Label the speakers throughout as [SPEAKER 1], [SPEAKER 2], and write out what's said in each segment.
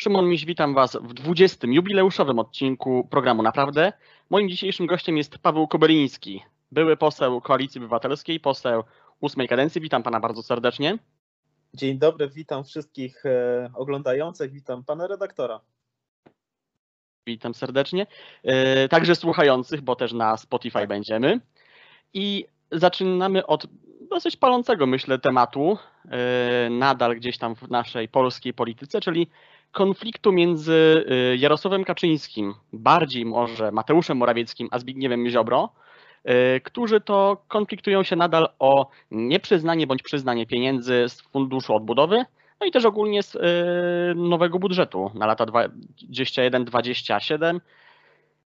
[SPEAKER 1] Szymon Miś, witam Was w 20. jubileuszowym odcinku programu Naprawdę. Moim dzisiejszym gościem jest Paweł Kobyliński, były poseł Koalicji Obywatelskiej, poseł ósmej kadencji. Witam Pana bardzo serdecznie.
[SPEAKER 2] Dzień dobry, witam wszystkich e, oglądających, witam Pana redaktora.
[SPEAKER 1] Witam serdecznie. E, także słuchających, bo też na Spotify tak. będziemy. I zaczynamy od dosyć palącego, myślę, tematu, e, nadal gdzieś tam w naszej polskiej polityce, czyli konfliktu między y, Jarosławem Kaczyńskim, bardziej może Mateuszem Morawieckim, a Zbigniewem Ziobro, y, którzy to konfliktują się nadal o nieprzyznanie bądź przyznanie pieniędzy z Funduszu Odbudowy, no i też ogólnie z y, nowego budżetu na lata 2021-2027.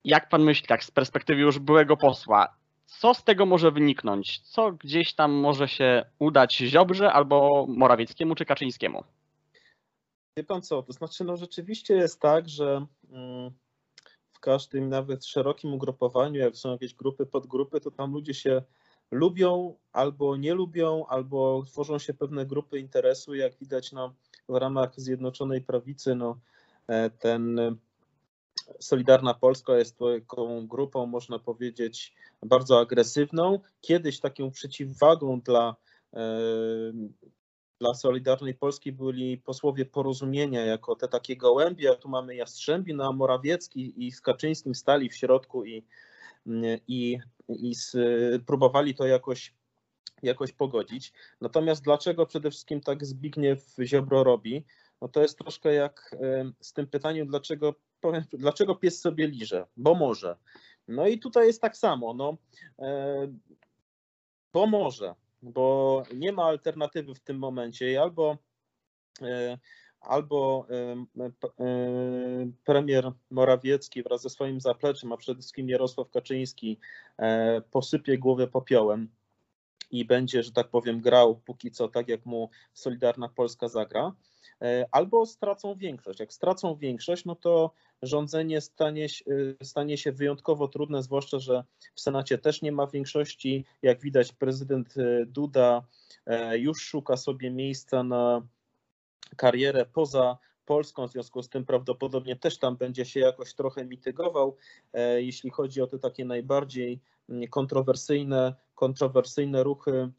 [SPEAKER 1] Jak pan myśli, tak z perspektywy już byłego posła, co z tego może wyniknąć? Co gdzieś tam może się udać Ziobrze albo Morawieckiemu czy Kaczyńskiemu?
[SPEAKER 2] Wie pan co, to znaczy no rzeczywiście jest tak, że mm, w każdym nawet szerokim ugrupowaniu, jak są jakieś grupy, podgrupy, to tam ludzie się lubią albo nie lubią, albo tworzą się pewne grupy interesu, jak widać no, w ramach Zjednoczonej Prawicy, no, e, ten Solidarna Polska jest taką grupą, można powiedzieć, bardzo agresywną. Kiedyś taką przeciwwagą dla e, dla Solidarnej Polski byli posłowie porozumienia jako te takie gołębie, a tu mamy Jastrzębi, no a Morawiecki i z Kaczyńskim stali w środku i, i, i z, próbowali to jakoś, jakoś pogodzić. Natomiast dlaczego przede wszystkim tak Zbigniew Ziobro robi? No to jest troszkę jak z tym pytaniem, dlaczego, dlaczego pies sobie liże? Bo może. No i tutaj jest tak samo, no, bo może bo nie ma alternatywy w tym momencie albo e, albo e, e, premier Morawiecki wraz ze swoim zapleczem, a przede wszystkim Jarosław Kaczyński posypie głowę popiołem i będzie, że tak powiem, grał póki co tak, jak mu Solidarna Polska zagra, albo stracą większość. Jak stracą większość, no to rządzenie stanie, e, stanie się wyjątkowo trudne, zwłaszcza, że w Senacie też nie ma większości. Jak widać, prezydent e, Duda już szuka sobie miejsca na karierę poza Polską, w związku z tym prawdopodobnie też tam będzie się jakoś trochę mitygował, jeśli chodzi o te takie najbardziej mm, kontrowersyjne, kontrowersyjne ruchy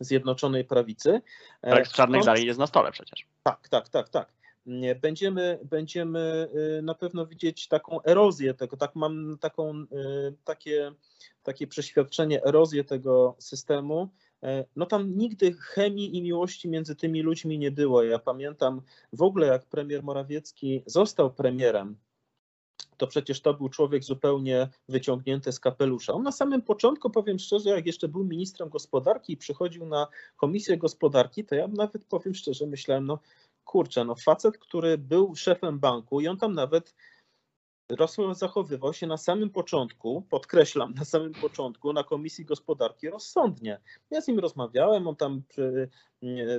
[SPEAKER 2] Zjednoczonej Prawicy.
[SPEAKER 1] Projekt Czarnych dalej jest na stole przecież.
[SPEAKER 2] Tak, tak, tak, tak. Będziemy, będziemy y, na pewno widzieć taką erozję tego, tak mam taką, y, takie, takie przeświadczenie, erozję tego systemu. E, no tam nigdy chemii i miłości między tymi ludźmi nie było. Ja pamiętam w ogóle, jak premier Morawiecki został premierem, to przecież to był człowiek zupełnie wyciągnięty z kapelusza. On na samym początku, powiem szczerze, jak jeszcze był ministrem gospodarki i przychodził na komisję gospodarki, to ja nawet powiem szczerze, myślałem, no kurczę, no facet, który był szefem banku i on tam nawet zachowywał się na samym początku, podkreślam, na samym początku na Komisji Gospodarki rozsądnie. Ja z nim rozmawiałem, on tam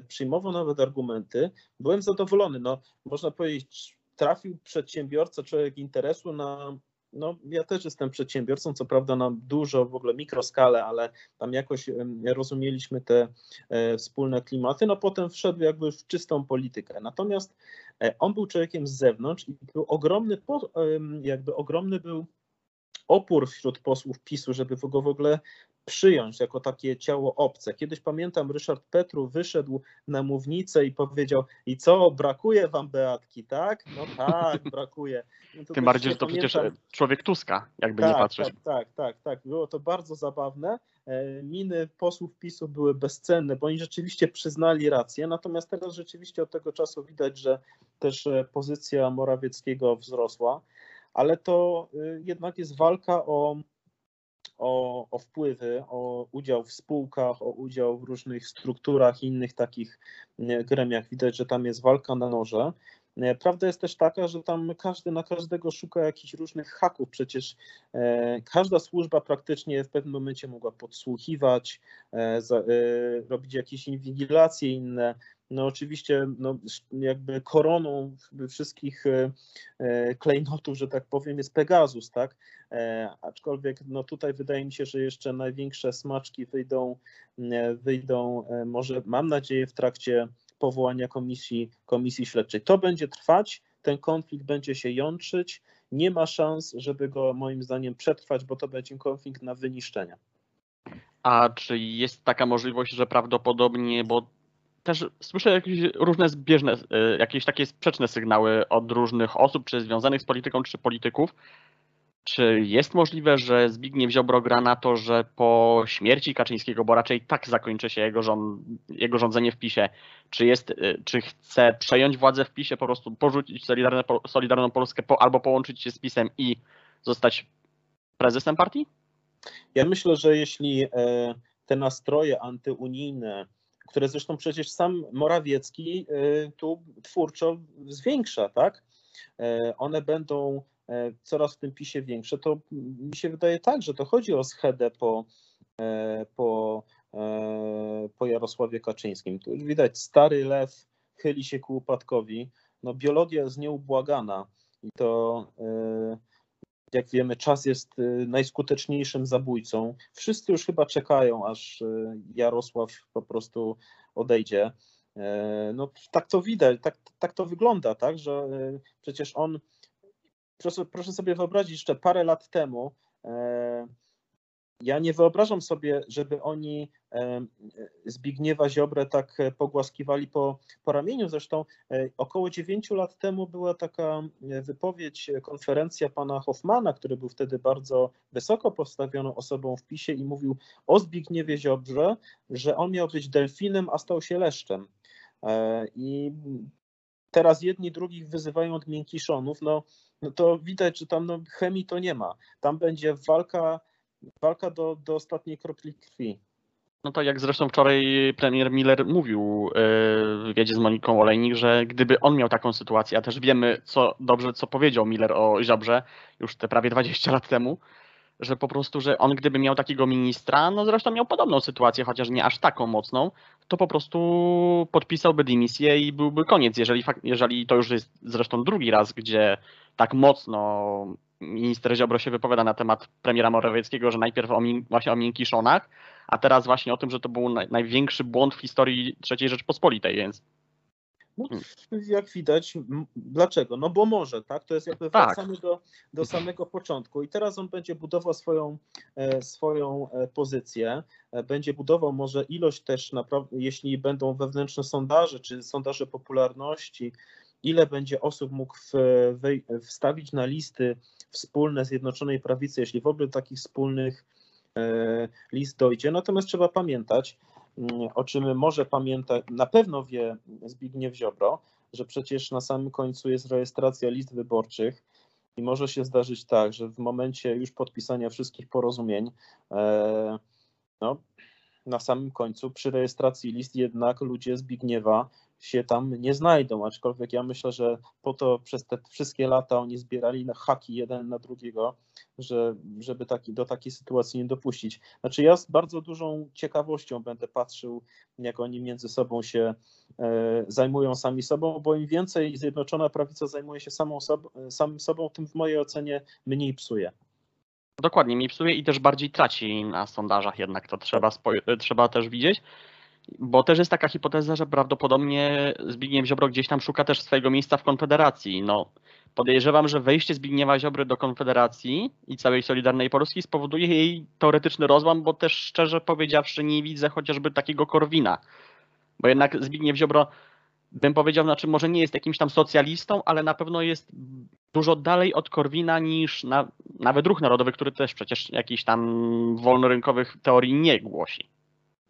[SPEAKER 2] przyjmował nawet argumenty, byłem zadowolony. No, można powiedzieć, trafił przedsiębiorca, człowiek interesu na no, ja też jestem przedsiębiorcą, co prawda na dużo, w ogóle mikroskalę, ale tam jakoś rozumieliśmy te e, wspólne klimaty. No potem wszedł jakby w czystą politykę. Natomiast e, on był człowiekiem z zewnątrz i był ogromny, jakby ogromny był opór wśród posłów PiSu, żeby go w ogóle przyjąć jako takie ciało obce. Kiedyś pamiętam, Ryszard Petru wyszedł na mównicę i powiedział: I co, brakuje wam Beatki, tak? No tak, brakuje.
[SPEAKER 1] No Tym bardziej, że to pamiętam. przecież człowiek Tuska, jakby tak, nie patrzeć.
[SPEAKER 2] Tak, tak, tak, tak. Było to bardzo zabawne. E, miny posłów PiSu były bezcenne, bo oni rzeczywiście przyznali rację. Natomiast teraz rzeczywiście od tego czasu widać, że też e, pozycja Morawieckiego wzrosła. Ale to e, jednak jest walka o o, o wpływy, o udział w spółkach, o udział w różnych strukturach i innych takich gremiach. Widać, że tam jest walka na noże. Prawda jest też taka, że tam każdy na każdego szuka jakichś różnych haków. Przecież e, każda służba praktycznie w pewnym momencie mogła podsłuchiwać, e, e, robić jakieś inwigilacje inne. No oczywiście no, jakby koroną wszystkich e, e, klejnotów, że tak powiem, jest Pegasus, tak? E, aczkolwiek no tutaj wydaje mi się, że jeszcze największe smaczki wyjdą, wyjdą może mam nadzieję w trakcie powołania komisji, komisji śledczej. To będzie trwać, ten konflikt będzie się jątrzyć. Nie ma szans, żeby go moim zdaniem przetrwać, bo to będzie konflikt na wyniszczenie.
[SPEAKER 1] A czy jest taka możliwość, że prawdopodobnie, bo też słyszę jakieś różne zbieżne, e, jakieś takie sprzeczne sygnały od różnych osób, czy związanych z polityką, czy polityków. Czy jest możliwe, że Zbigniew Ziobro gra na to, że po śmierci Kaczyńskiego, bo raczej tak zakończy się jego, rząd, jego rządzenie w PiSie, czy, jest, e, czy chce przejąć władzę w PiSie, po prostu porzucić Solidarne, Solidarną Polskę po, albo połączyć się z PiSem i zostać prezesem partii?
[SPEAKER 2] Ja myślę, że jeśli e, te nastroje antyunijne, które zresztą przecież sam Morawiecki e, tu twórczo zwiększa, tak? E, one będą coraz w tym pisie większe, to mi się wydaje tak, że to chodzi o schedę po, po, po Jarosławie Kaczyńskim. Tu już widać, stary lew chyli się ku upadkowi. No, biologia jest nieubłagana i to jak wiemy, czas jest y, najskuteczniejszym zabójcą. Wszyscy już chyba czekają, aż y, Jarosław po prostu odejdzie. E, no, tak to widać, tak, tak to wygląda, tak, że y, przecież on, proszę, proszę sobie wyobrazić, jeszcze parę lat temu e, ja nie wyobrażam sobie, żeby oni Zbigniewa Ziobrę tak e, pogłaskiwali po, po ramieniu. Zresztą e, około 9 lat temu była taka e, wypowiedź, konferencja pana Hoffmana, który był wtedy bardzo wysoko postawioną osobą w PiSie i mówił o Zbigniewie Ziobrze, że on miał być delfinem, a stał się leszczem. I teraz jedni drugich wyzywają od miękiszonów, no, no to widać, że tam no, chemii to nie ma. Tam będzie walka walka do, do ostatniej kropli krwi.
[SPEAKER 1] No to jak zresztą wczoraj premier Miller mówił e, w wywiadzie z Moniką Olejnik, że gdyby on miał taką sytuację, a też wiemy co dobrze, co powiedział Miller o Ziobrze już te prawie 20 lat temu, że po prostu, że on gdyby miał takiego ministra, no zresztą miał podobną sytuację, chociaż nie aż taką mocną, to po prostu podpisałby dymisję i byłby koniec. Jeżeli, jeżeli to już jest zresztą drugi raz, gdzie tak mocno minister Ziobro się wypowiada na temat premiera Morawieckiego, że najpierw o, właśnie o miękiszonach, a teraz właśnie o tym, że to był naj, największy błąd w historii III Rzeczpospolitej, więc...
[SPEAKER 2] No, jak widać, dlaczego? No bo może, tak? To jest jakby tak. wracamy do, do samego początku i teraz on będzie budował swoją, e, swoją e, pozycję, e, będzie budował może ilość też, naprawdę, jeśli będą wewnętrzne sondaże, czy sondaże popularności, ile będzie osób mógł wstawić na listy wspólne Zjednoczonej Prawicy, jeśli w ogóle takich wspólnych list dojdzie. Natomiast trzeba pamiętać, o czym może pamiętać, na pewno wie Zbigniew Ziobro, że przecież na samym końcu jest rejestracja list wyborczych i może się zdarzyć tak, że w momencie już podpisania wszystkich porozumień, e, no, na samym końcu przy rejestracji list jednak ludzie Zbigniewa się tam nie znajdą, aczkolwiek ja myślę, że po to przez te wszystkie lata oni zbierali na haki jeden na drugiego, że, żeby taki, do takiej sytuacji nie dopuścić. Znaczy ja z bardzo dużą ciekawością będę patrzył, jak oni między sobą się e, zajmują sami sobą, bo im więcej Zjednoczona Prawica zajmuje się samą samym sobą, tym w mojej ocenie mniej psuje.
[SPEAKER 1] Dokładnie, mniej psuje i też bardziej traci na sondażach jednak, to trzeba, trzeba też widzieć. Bo też jest taka hipoteza, że prawdopodobnie Zbigniew Ziobro gdzieś tam szuka też swojego miejsca w Konfederacji. No, podejrzewam, że wejście Zbigniewa Ziobry do Konfederacji i całej Solidarnej Polski spowoduje jej teoretyczny rozłam, bo też szczerze powiedziawszy nie widzę chociażby takiego Korwina. Bo jednak Zbigniew Ziobro, bym powiedział, znaczy może nie jest jakimś tam socjalistą, ale na pewno jest dużo dalej od Korwina niż na, nawet Ruch Narodowy, który też przecież jakichś tam wolnorynkowych teorii nie głosi.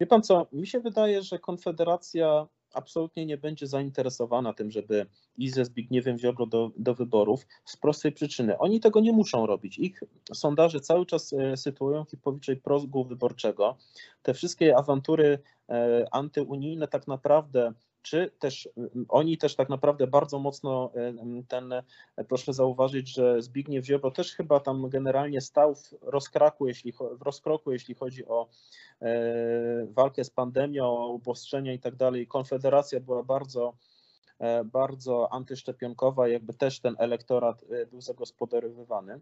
[SPEAKER 2] Wie pan co, mi się wydaje, że Konfederacja absolutnie nie będzie zainteresowana tym, żeby iść ze Zbigniewem Ziobro do, do wyborów z prostej przyczyny. Oni tego nie muszą robić. Ich sondaże cały czas e, sytuują ich powyżej progu wyborczego. Te wszystkie awantury e, antyunijne tak naprawdę czy też oni też tak naprawdę bardzo mocno ten, proszę zauważyć, że Zbigniew Ziobro też chyba tam generalnie stał w rozkroku, jeśli, w rozkroku, jeśli chodzi o walkę z pandemią, o ubostrzenia i tak dalej. Konfederacja była bardzo bardzo antyszczepionkowa, jakby też ten elektorat był zagospodarowywany.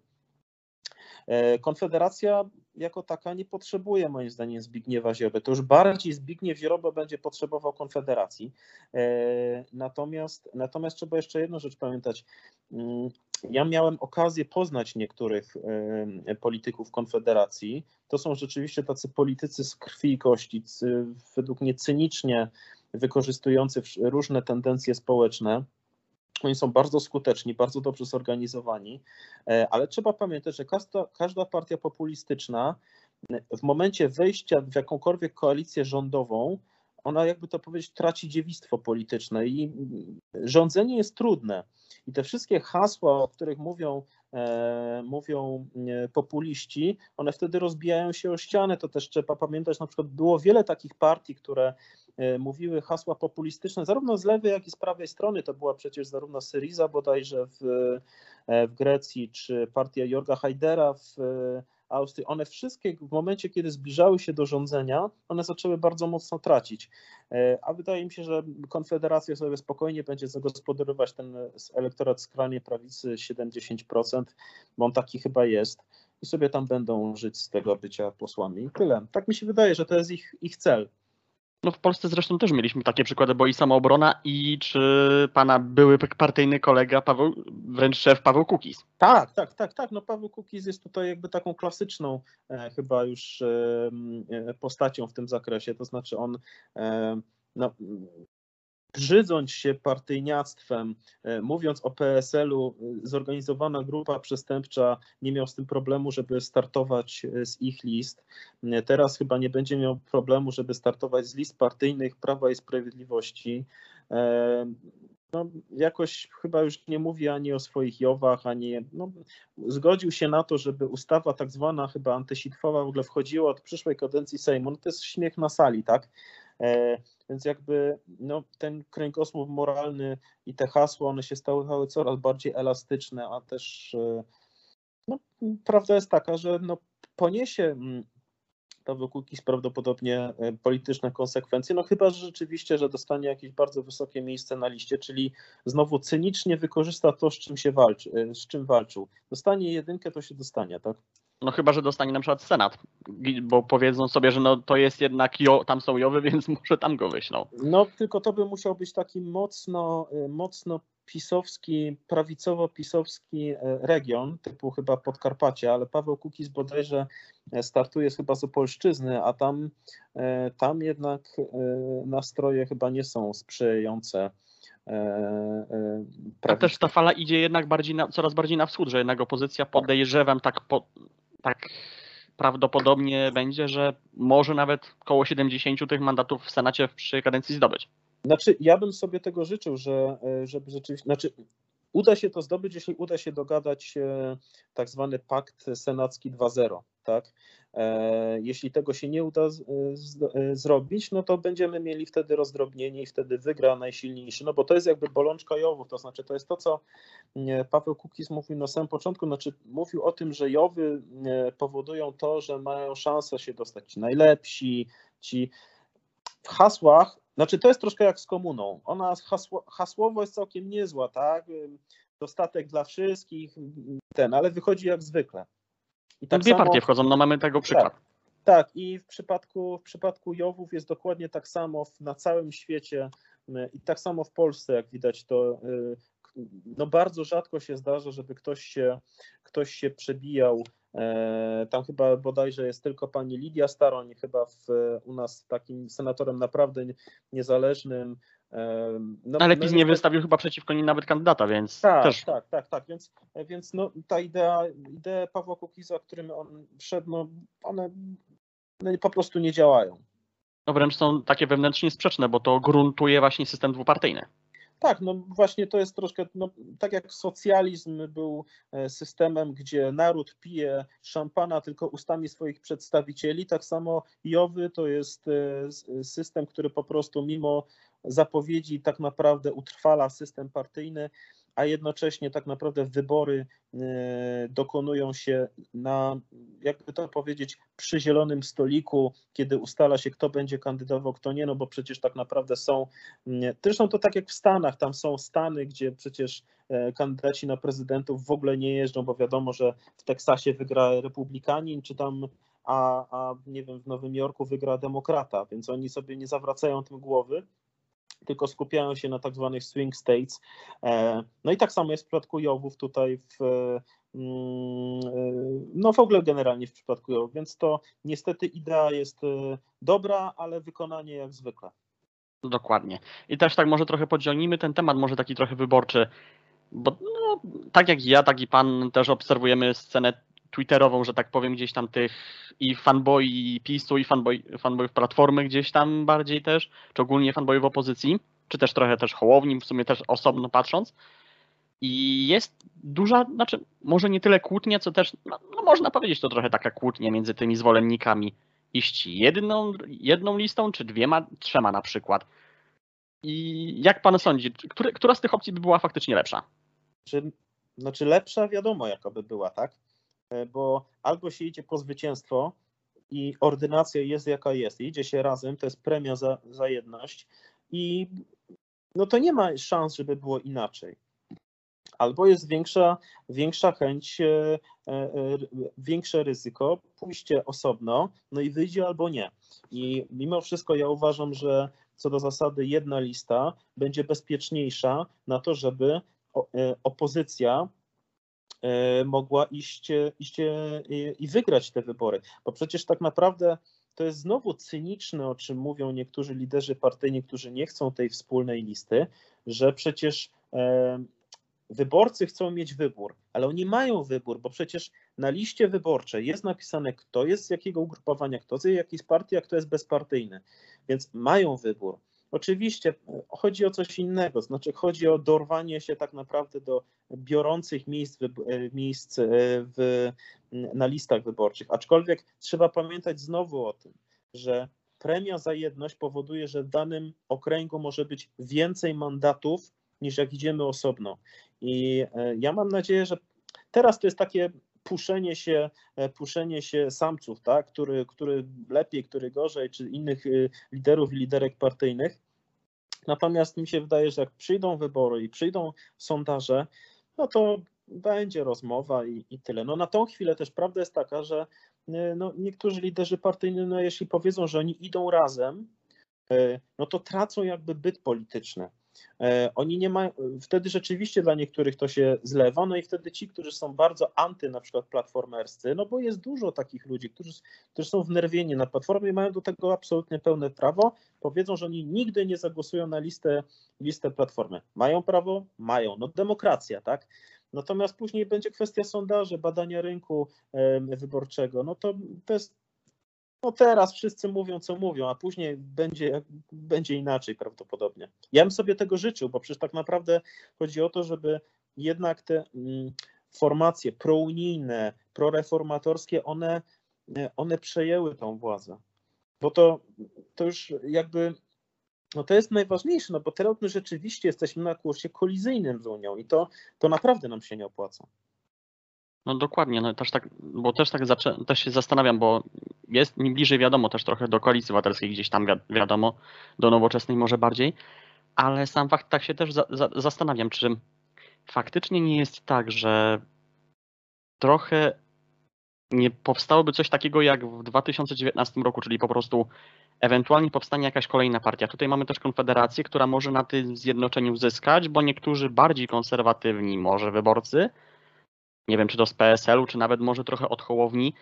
[SPEAKER 2] Konfederacja jako taka nie potrzebuje moim zdaniem Zbigniewa Ziobry. To już bardziej Zbigniew Ziobro będzie potrzebował Konfederacji. Natomiast, natomiast trzeba jeszcze jedną rzecz pamiętać. Mm, ja miałem okazję poznać niektórych polityków Konfederacji. To są rzeczywiście tacy politycy z krwi i kości, według mnie cynicznie wykorzystujący różne tendencje społeczne. Oni są bardzo skuteczni, bardzo dobrze zorganizowani, e, ale trzeba pamiętać, że każda, każda partia populistyczna w momencie wejścia w jakąkolwiek koalicję rządową, ona jakby to powiedzieć, traci dziewictwo polityczne i rządzenie jest trudne. I te wszystkie hasła, o których mówią, mówią e, populiści, one wtedy rozbijają się o ścianę. To też trzeba pamiętać, na przykład było wiele takich partii, które e, mówiły hasła populistyczne, zarówno z lewej, jak i z prawej strony. To była przecież zarówno Syriza bodajże w, e, w Grecji, czy partia Jorga Hajdera w Austrii, one wszystkie w momencie, kiedy zbliżały się do rządzenia, one zaczęły bardzo mocno tracić. E, a wydaje mi się, że Konfederacja sobie spokojnie będzie zagospodarować ten elektorat skrajnie prawicy 70%, bo on taki chyba jest. I sobie tam będą żyć z tego bycia posłami. Tyle. Tak mi się wydaje, że to jest ich, ich cel.
[SPEAKER 1] No w Polsce zresztą też mieliśmy takie przykłady, bo i samoobrona i czy pana były partyjny kolega Paweł, wręcz szef Paweł Kukiz.
[SPEAKER 2] Tak, tak, tak, tak. No Paweł Kukiz jest tutaj jakby taką klasyczną e, chyba już e, e postacią w tym zakresie, to znaczy on e, no, brzydząc się partyjniactwem, e, mówiąc o PSL-u, e, zorganizowana grupa przestępcza nie miał z tym problemu, żeby startować e, z ich list. Teraz chyba nie będzie miał problemu, żeby startować z list partyjnych Prawa i Sprawiedliwości. No, jakoś chyba już nie mówi ani o swoich Jowach, ani no, zgodził się na to, żeby ustawa tak zwana chyba antysitwowa w ogóle wchodziła od przyszłej kadencji Sejmu. No to jest śmiech na sali, tak? Więc jakby no, ten kręgosłup moralny i te hasła, one się stały coraz bardziej elastyczne, a też e, no, prawda jest taka, że no, poniesie mm, Paweł Kukiz prawdopodobnie e, polityczne konsekwencje, no chyba że rzeczywiście, że dostanie jakieś bardzo wysokie miejsce na liście, czyli znowu cynicznie wykorzysta to, z czym się walczy, e, z czym walczył. Dostanie jedynkę, to się dostanie, tak?
[SPEAKER 1] No chyba, że dostanie na przykład Senat, bo powiedzą sobie, że no to jest jednak, jo, tam są Jowy, więc może tam go wyślą.
[SPEAKER 2] No tylko to by musiał być taki mocno, y, mocno pisowski, prawicowo-pisowski y, region, typu chyba Podkarpacie, ale Paweł Kukiz bodajże y, startuje chyba z Opolszczyzny, a tam, tam jednak nastroje chyba nie są sprzyjające
[SPEAKER 1] a też ta fala idzie jednak bardziej na, coraz bardziej na wschód, że jednak opozycja podejrzewam tak po, tak prawdopodobnie będzie, że może nawet około 70 tych mandatów w Senacie przyszłej kadencji zdobyć.
[SPEAKER 2] Znaczy, ja bym sobie tego życzył, że, e, żeby rzeczywiście, znaczy uda się to zdobyć, jeśli uda się dogadać tak zwany pakt senacki 2.0, tak? E, jeśli tego się nie uda z, z, e, zrobić, no to będziemy mieli wtedy rozdrobnienie i wtedy wygra najsilniejszy, no bo to jest jakby bolączka Jowów, to znaczy to jest to, co Paweł Kukiz mówił na samym początku, znaczy mówił o tym, że Jowy powodują to, że mają szansę się dostać ci najlepsi, ci w hasłach, znaczy to jest troszkę jak z komuną, ona hasło, hasłowo jest całkiem niezła, tak, dostatek dla wszystkich, ten, ale wychodzi jak zwykle.
[SPEAKER 1] I tak Dwie samo, partie wchodzą, no mamy tego przykład.
[SPEAKER 2] Tak, tak, i w przypadku, w przypadku Jowów jest dokładnie tak samo na całym świecie i tak samo w Polsce, jak widać, to y, no bardzo rzadko się zdarza, żeby ktoś się, ktoś się przebijał. E, tam chyba bodajże jest tylko pani Lidia Staroń, chyba w, u nas takim senatorem naprawdę niezależnym,
[SPEAKER 1] no, Ale PiS no, nie wystawił chyba przeciwko nim nawet kandydata, więc
[SPEAKER 2] tak,
[SPEAKER 1] też.
[SPEAKER 2] Tak, tak, tak, więc, więc no, ta idea, idea Pawła Kukiza, którym on wszedł, no, one, po prostu nie działają.
[SPEAKER 1] No wręcz są takie wewnętrznie sprzeczne, bo to gruntuje właśnie system dwupartyjny.
[SPEAKER 2] Tak, no właśnie to jest troszkę, no, tak jak socjalizm był e, systemem, gdzie naród pije szampana tylko ustami swoich przedstawicieli, tak samo Jowy to jest e, system, który po prostu mimo zapowiedzi tak naprawdę utrwala system partyjny, a jednocześnie tak naprawdę wybory e, dokonują się na, jakby to powiedzieć, przy zielonym stoliku, kiedy ustala się, kto będzie kandydował, kto nie, no bo przecież tak naprawdę są, zresztą to tak jak w Stanach, tam są Stany, gdzie przecież e, kandydaci na prezydentów w ogóle nie jeżdżą, bo wiadomo, że w Teksasie wygra republikanin, czy tam a, a nie wiem, w Nowym Jorku wygra demokrata, więc oni sobie nie zawracają tym głowy, tylko skupiają się na tak zwanych swing states. E, no i tak samo jest w przypadku Jowów tutaj w, mm, no w ogóle generalnie w przypadku Jowów, więc to niestety idea jest e, dobra, ale wykonanie jak zwykle.
[SPEAKER 1] Dokładnie. I też tak może trochę podzielimy ten temat, może taki trochę wyborczy, bo no, tak jak ja, tak i pan też obserwujemy scenę twitterową, że tak powiem, gdzieś tam tych i fanboi PiSu i fanboy, fanboyów Platformy gdzieś tam bardziej też, czy ogólnie fanboyów opozycji, czy też trochę też Hołowni, w sumie też osobno patrząc. I jest duża, znaczy może nie tyle kłótnia, co też, no, no można powiedzieć to trochę taka kłótnia między tymi zwolennikami. Iść jedną, jedną listą, czy dwiema, trzema na przykład. I jak pan sądzi, który, która z tych opcji by była faktycznie lepsza?
[SPEAKER 2] Czy, znaczy lepsza wiadomo jaka by była, tak? E, bo albo się idzie po zwycięstwo i ordynacja jest jaka jest, idzie się razem, to jest premia za, za jedność i no to nie ma szans, żeby było inaczej. Albo jest większa, większa chęć, e, e, większe ryzyko, pójście osobno, no i wyjdzie albo nie. I mimo wszystko ja uważam, że co do zasady jedna lista będzie bezpieczniejsza na to, żeby opozycja mogła iść, iść e, i wygrać te wybory. Bo przecież tak naprawdę to jest znowu cyniczne, o czym mówią niektórzy liderzy partyjni, którzy nie chcą tej wspólnej listy, że przecież e, wyborcy chcą mieć wybór, ale oni mają wybór, bo przecież na liście wyborczej jest napisane, kto jest z jakiego ugrupowania, kto z jakiejś partii, a kto jest bezpartyjny. Więc mają wybór. Oczywiście e, chodzi o coś innego, znaczy chodzi o dorwanie się tak naprawdę do biorących miejsc, e, miejsc e, w, na listach wyborczych. Aczkolwiek trzeba pamiętać znowu o tym, że premia za jedność powoduje, że w danym okręgu może być więcej mandatów niż jak idziemy osobno. I ja mam nadzieję, że teraz to jest takie puszenie się, puszenie się samców, tak? który, który lepiej, który gorzej, czy innych y, liderów i liderek partyjnych. Natomiast mi się wydaje, że jak przyjdą wybory i przyjdą sondaże, no to będzie rozmowa i, i tyle. No na tą chwilę też prawda jest taka, że y, no, niektórzy liderzy partyjni, no jeśli powiedzą, że oni idą razem, y, no to tracą jakby byt polityczny. E, oni nie mają, wtedy rzeczywiście dla niektórych to się zlewa, no i wtedy ci, którzy są bardzo anty na przykład platformerscy, no bo jest dużo takich ludzi, którzy, którzy są wnerwieni na platformie i mają do tego absolutnie pełne prawo, powiedzą, że oni nigdy nie zagłosują na listę, listę platformy. Mają prawo? Mają. No demokracja, tak? Natomiast później będzie kwestia sondaży, badania rynku wyborczego. No to, to jest no teraz wszyscy mówią, co mówią, a później będzie, będzie inaczej prawdopodobnie. Ja bym sobie tego życzył, bo przecież tak naprawdę chodzi o to, żeby jednak te mm, formacje prounijne, proreformatorskie, one, one przejęły tą władzę. Bo to, to już jakby, no to jest najważniejsze, no bo teraz my rzeczywiście jesteśmy na kursie kolizyjnym z Unią i to, to naprawdę nam się nie opłaca.
[SPEAKER 1] No dokładnie, no też tak, bo też tak też się zastanawiam, bo jest mi bliżej wiadomo też trochę do koalicji obywatelskiej gdzieś tam wiadomo, do nowoczesnej może bardziej, ale sam fakt tak się też za, za, zastanawiam, czy faktycznie nie jest tak, że trochę nie powstałoby coś takiego jak w 2019 roku, czyli po prostu ewentualnie powstanie jakaś kolejna partia. Tutaj mamy też Konfederację, która może na tym zjednoczeniu zyskać, bo niektórzy bardziej konserwatywni, może wyborcy, nie wiem, czy to z PSL-u, czy nawet może trochę od Hołowni,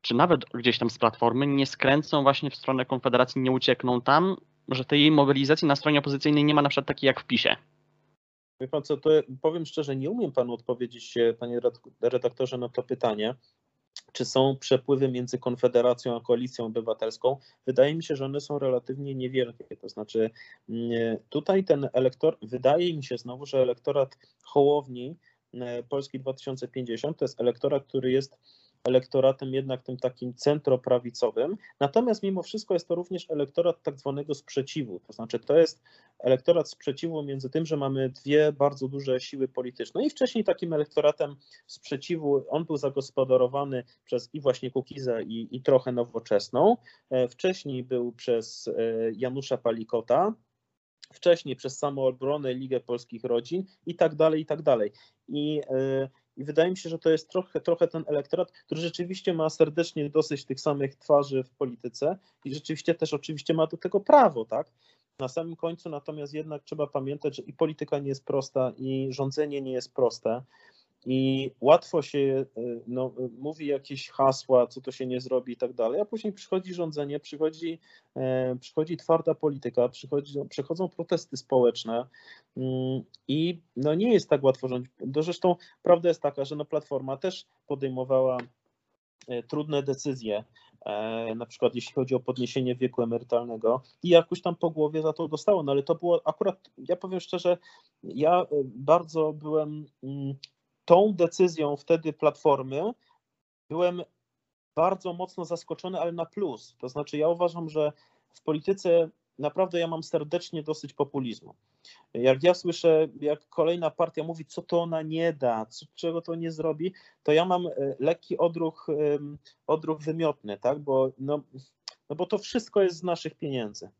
[SPEAKER 1] czy nawet gdzieś tam z Platformy, nie skręcą właśnie w stronę Konfederacji, nie uciekną tam, że tej mobilizacji na stronie opozycyjnej nie ma na przykład takiej jak w PiSie.
[SPEAKER 2] Wie pan co, to powiem szczerze, nie umiem panu odpowiedzieć, panie redaktorze, na to pytanie, czy są przepływy między Konfederacją a Koalicją Obywatelską. Wydaje mi się, że one są relatywnie niewielkie. To znaczy, mm, tutaj ten elektor, wydaje mi się znowu, że elektorat Hołowni Polski 2050 to jest elektorat, który jest elektoratem jednak tym takim centroprawicowym. Natomiast mimo wszystko jest to również elektorat tak zwanego sprzeciwu. To znaczy to jest elektorat sprzeciwu między tym, że mamy dwie bardzo duże siły polityczne. I wcześniej takim elektoratem sprzeciwu on był zagospodarowany przez i właśnie Kukiza i, i trochę nowoczesną. E, wcześniej był przez e, Janusza Palikota, wcześniej przez Samoobronę, Ligę Polskich Rodzin i tak dalej, i tak dalej. I, e, i wydaje mi się, że to jest trochę, trochę ten elektorat, który rzeczywiście ma serdecznie dosyć tych samych twarzy w polityce i rzeczywiście też oczywiście ma do tego prawo, tak? Na samym końcu natomiast jednak trzeba pamiętać, że i polityka nie jest prosta, i rządzenie nie jest proste. I łatwo się y, no, mówi jakieś hasła, co to się nie zrobi i tak dalej, a później przychodzi rządzenie, przychodzi, e, przychodzi twarda polityka, przychodzi, przychodzą protesty społeczne mm, i no, nie jest tak łatwo rządzić. Zresztą prawda jest taka, że no, Platforma też podejmowała e, trudne decyzje, e, na przykład jeśli chodzi o podniesienie wieku emerytalnego i jakoś tam po głowie za to dostało, no ale to było akurat, ja powiem szczerze, ja bardzo byłem mm, tą decyzją wtedy Platformy byłem bardzo mocno zaskoczony, ale na plus. To znaczy, ja uważam, że w polityce naprawdę ja mam serdecznie dosyć populizmu. Jak ja słyszę, jak kolejna partia mówi, co to ona nie da, co, czego to nie zrobi, to ja mam e, lekki odruch, odruch wymiotny, tak? bo, no, no bo to wszystko jest z naszych pieniędzy.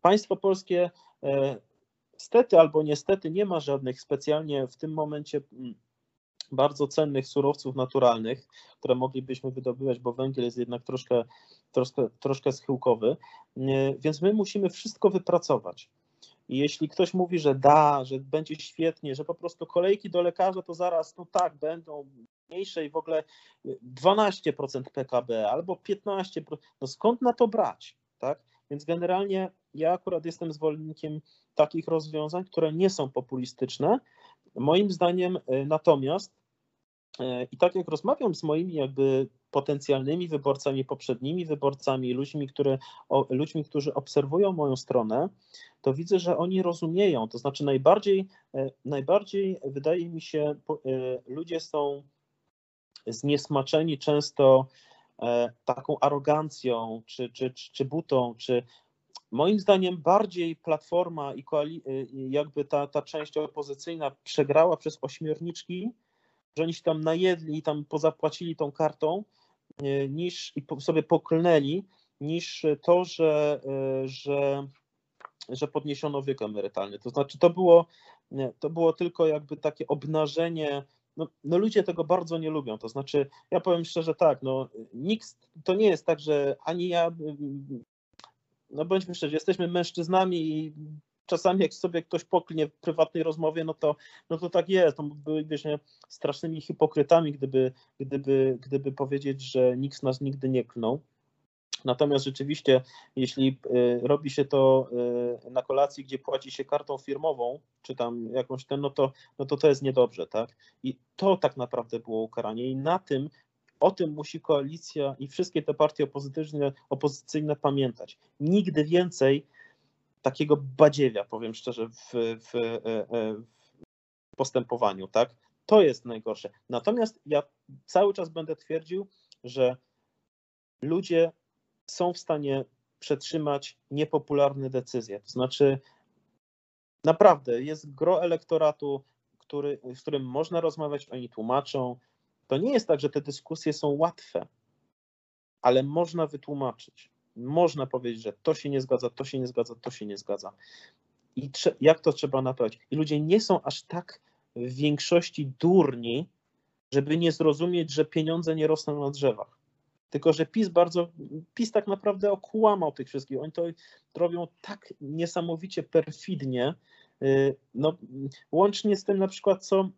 [SPEAKER 2] Państwo polskie e, stety albo niestety nie ma żadnych specjalnie w tym momencie bardzo cennych surowców naturalnych, które moglibyśmy wydobywać, bo węgiel jest jednak troszkę, troszkę, troszkę schyłkowy, więc my musimy wszystko wypracować. I jeśli ktoś mówi, że da, że będzie świetnie, że po prostu kolejki do lekarza to zaraz, no tak, będą mniejsze i w ogóle 12% PKB albo 15%, no skąd na to brać, tak? Więc generalnie ja akurat jestem zwolennikiem takich rozwiązań, które nie są populistyczne. Moim zdaniem y, natomiast I tak jak rozmawiam z moimi jakby potencjalnymi wyborcami, poprzednimi wyborcami, ludźmi, które, o, ludźmi, którzy obserwują moją stronę, to widzę, że oni rozumieją. To znaczy najbardziej, e, najbardziej wydaje mi się, e, ludzie są zniesmaczeni często taką arogancją, czy, czy, czy, czy butą, czy moim zdaniem bardziej Platforma i jakby ta, ta część opozycyjna przegrała przez ośmiorniczki, że oni się tam najedli i tam pozapłacili tą kartą, e, niż i sobie poklnęli, niż to, że, e, że, że podniesiono wiek emerytalny. To znaczy, to było, to było tylko jakby takie obnażenie. No, no, ludzie tego bardzo nie lubią. To znaczy, ja powiem szczerze tak, no nikt, to nie jest tak, że ani ja, no bądźmy szczerzy, jesteśmy mężczyznami i czasami jak sobie ktoś poklnie w prywatnej rozmowie, no to, no to tak jest. To bylibyśmy strasznymi hipokrytami, gdyby, gdyby, gdyby powiedzieć, że nikt z nas nigdy nie klnął. Natomiast rzeczywiście, jeśli y, robi się to y, na kolacji, gdzie płaci się kartą firmową, czy tam jakąś ten, no to, no to to jest niedobrze, tak? I to tak naprawdę było ukaranie i na tym o tym musi koalicja i wszystkie te partie opozycyjne, opozycyjne pamiętać. Nigdy więcej takiego badziewia, powiem szczerze, w, w, e, e, w postępowaniu, tak? To jest najgorsze. Natomiast ja cały czas będę twierdził, że ludzie są w stanie przetrzymać niepopularne decyzje. To znaczy, naprawdę jest gro elektoratu, który, z którym można rozmawiać, oni tłumaczą. To nie jest tak, że te dyskusje są łatwe, ale można wytłumaczyć można powiedzieć, że to się nie zgadza, to się nie zgadza, to się nie zgadza. I jak to trzeba naprawić? I ludzie nie są aż tak w większości durni, żeby nie zrozumieć, że pieniądze nie rosną na drzewach. Tylko, że PiS bardzo, PiS tak naprawdę okłamał tych wszystkich. Oni to robią tak niesamowicie perfidnie, y, no, łącznie z tym na przykład, co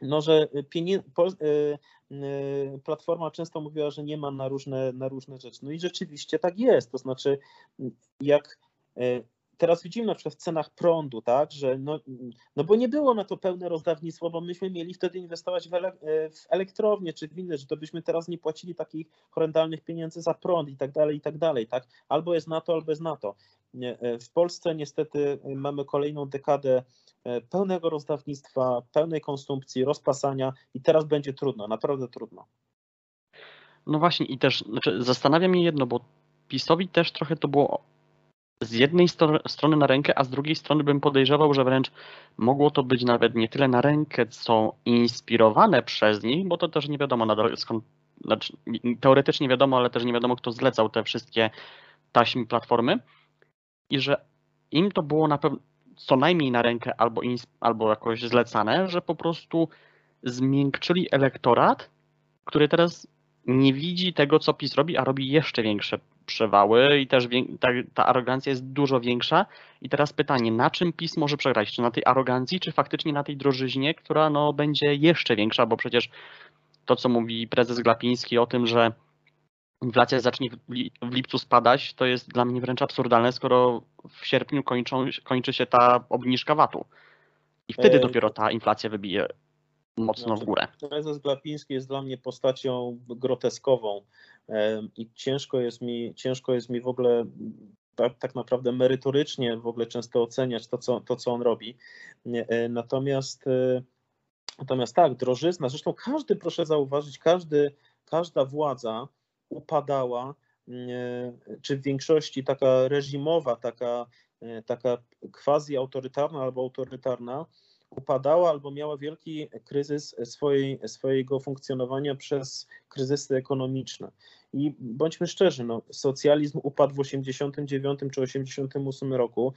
[SPEAKER 2] no, że pienie... Y, y, Platforma często mówiła, że nie ma na różne, na różne rzeczy. No i rzeczywiście tak jest. To znaczy, jak y, teraz widzimy na przykład w cenach prądu, tak, że no, no bo nie było na to pełne rozdawnictwo, bo myśmy mieli wtedy inwestować w, ele w elektrownię czy w inne, że to byśmy teraz nie płacili takich horrendalnych pieniędzy za prąd i tak dalej, i tak dalej, tak. Albo jest na to, albo jest na to. W Polsce niestety mamy kolejną dekadę E, pełnego rozdawnictwa, pełnej konsumpcji, rozpasania i teraz będzie trudno, naprawdę trudno.
[SPEAKER 1] No właśnie i też znaczy, zastanawia mnie jedno, bo PiSowi też trochę to było z jednej stro strony na rękę, a z drugiej strony bym podejrzewał, że wręcz mogło to być nawet nie tyle na rękę, co inspirowane przez nich, bo to też nie wiadomo nadal skąd, znaczy, teoretycznie wiadomo, ale też nie wiadomo kto zlecał te wszystkie taśmy platformy. I że im to było na pewno co najmniej na rękę albo, albo jakoś zlecane, że po prostu zmiękczyli elektorat, który teraz nie widzi tego, co PiS robi, a robi jeszcze większe przewały i też ta, ta, arogancja jest dużo większa. I teraz pytanie, na czym PiS może przegrać? Czy na tej arogancji, czy faktycznie na tej drożyźnie, która no, będzie jeszcze większa, bo przecież to, co mówi prezes Glapiński o tym, że inflacja zacznie w lipcu spadać, to jest dla mnie wręcz absurdalne, skoro w sierpniu kończą, kończy się ta obniżka VAT-u. I wtedy dopiero ta inflacja wybije mocno w znaczy, górę.
[SPEAKER 2] Prezes Glapiński jest dla mnie postacią groteskową i ciężko jest mi, ciężko jest mi w ogóle tak, tak naprawdę merytorycznie w ogóle często oceniać to co, to, co on robi. E, natomiast, e, natomiast tak, drożyzna, zresztą każdy, proszę zauważyć, każdy, każda władza upadała, czy w większości taka reżimowa, taka, e, taka quasi autorytarna albo autorytarna, upadała albo miała wielki kryzys swojej, swojego funkcjonowania przez kryzysy ekonomiczne. I bądźmy szczerzy, no, socjalizm upadł w 89 czy 88 roku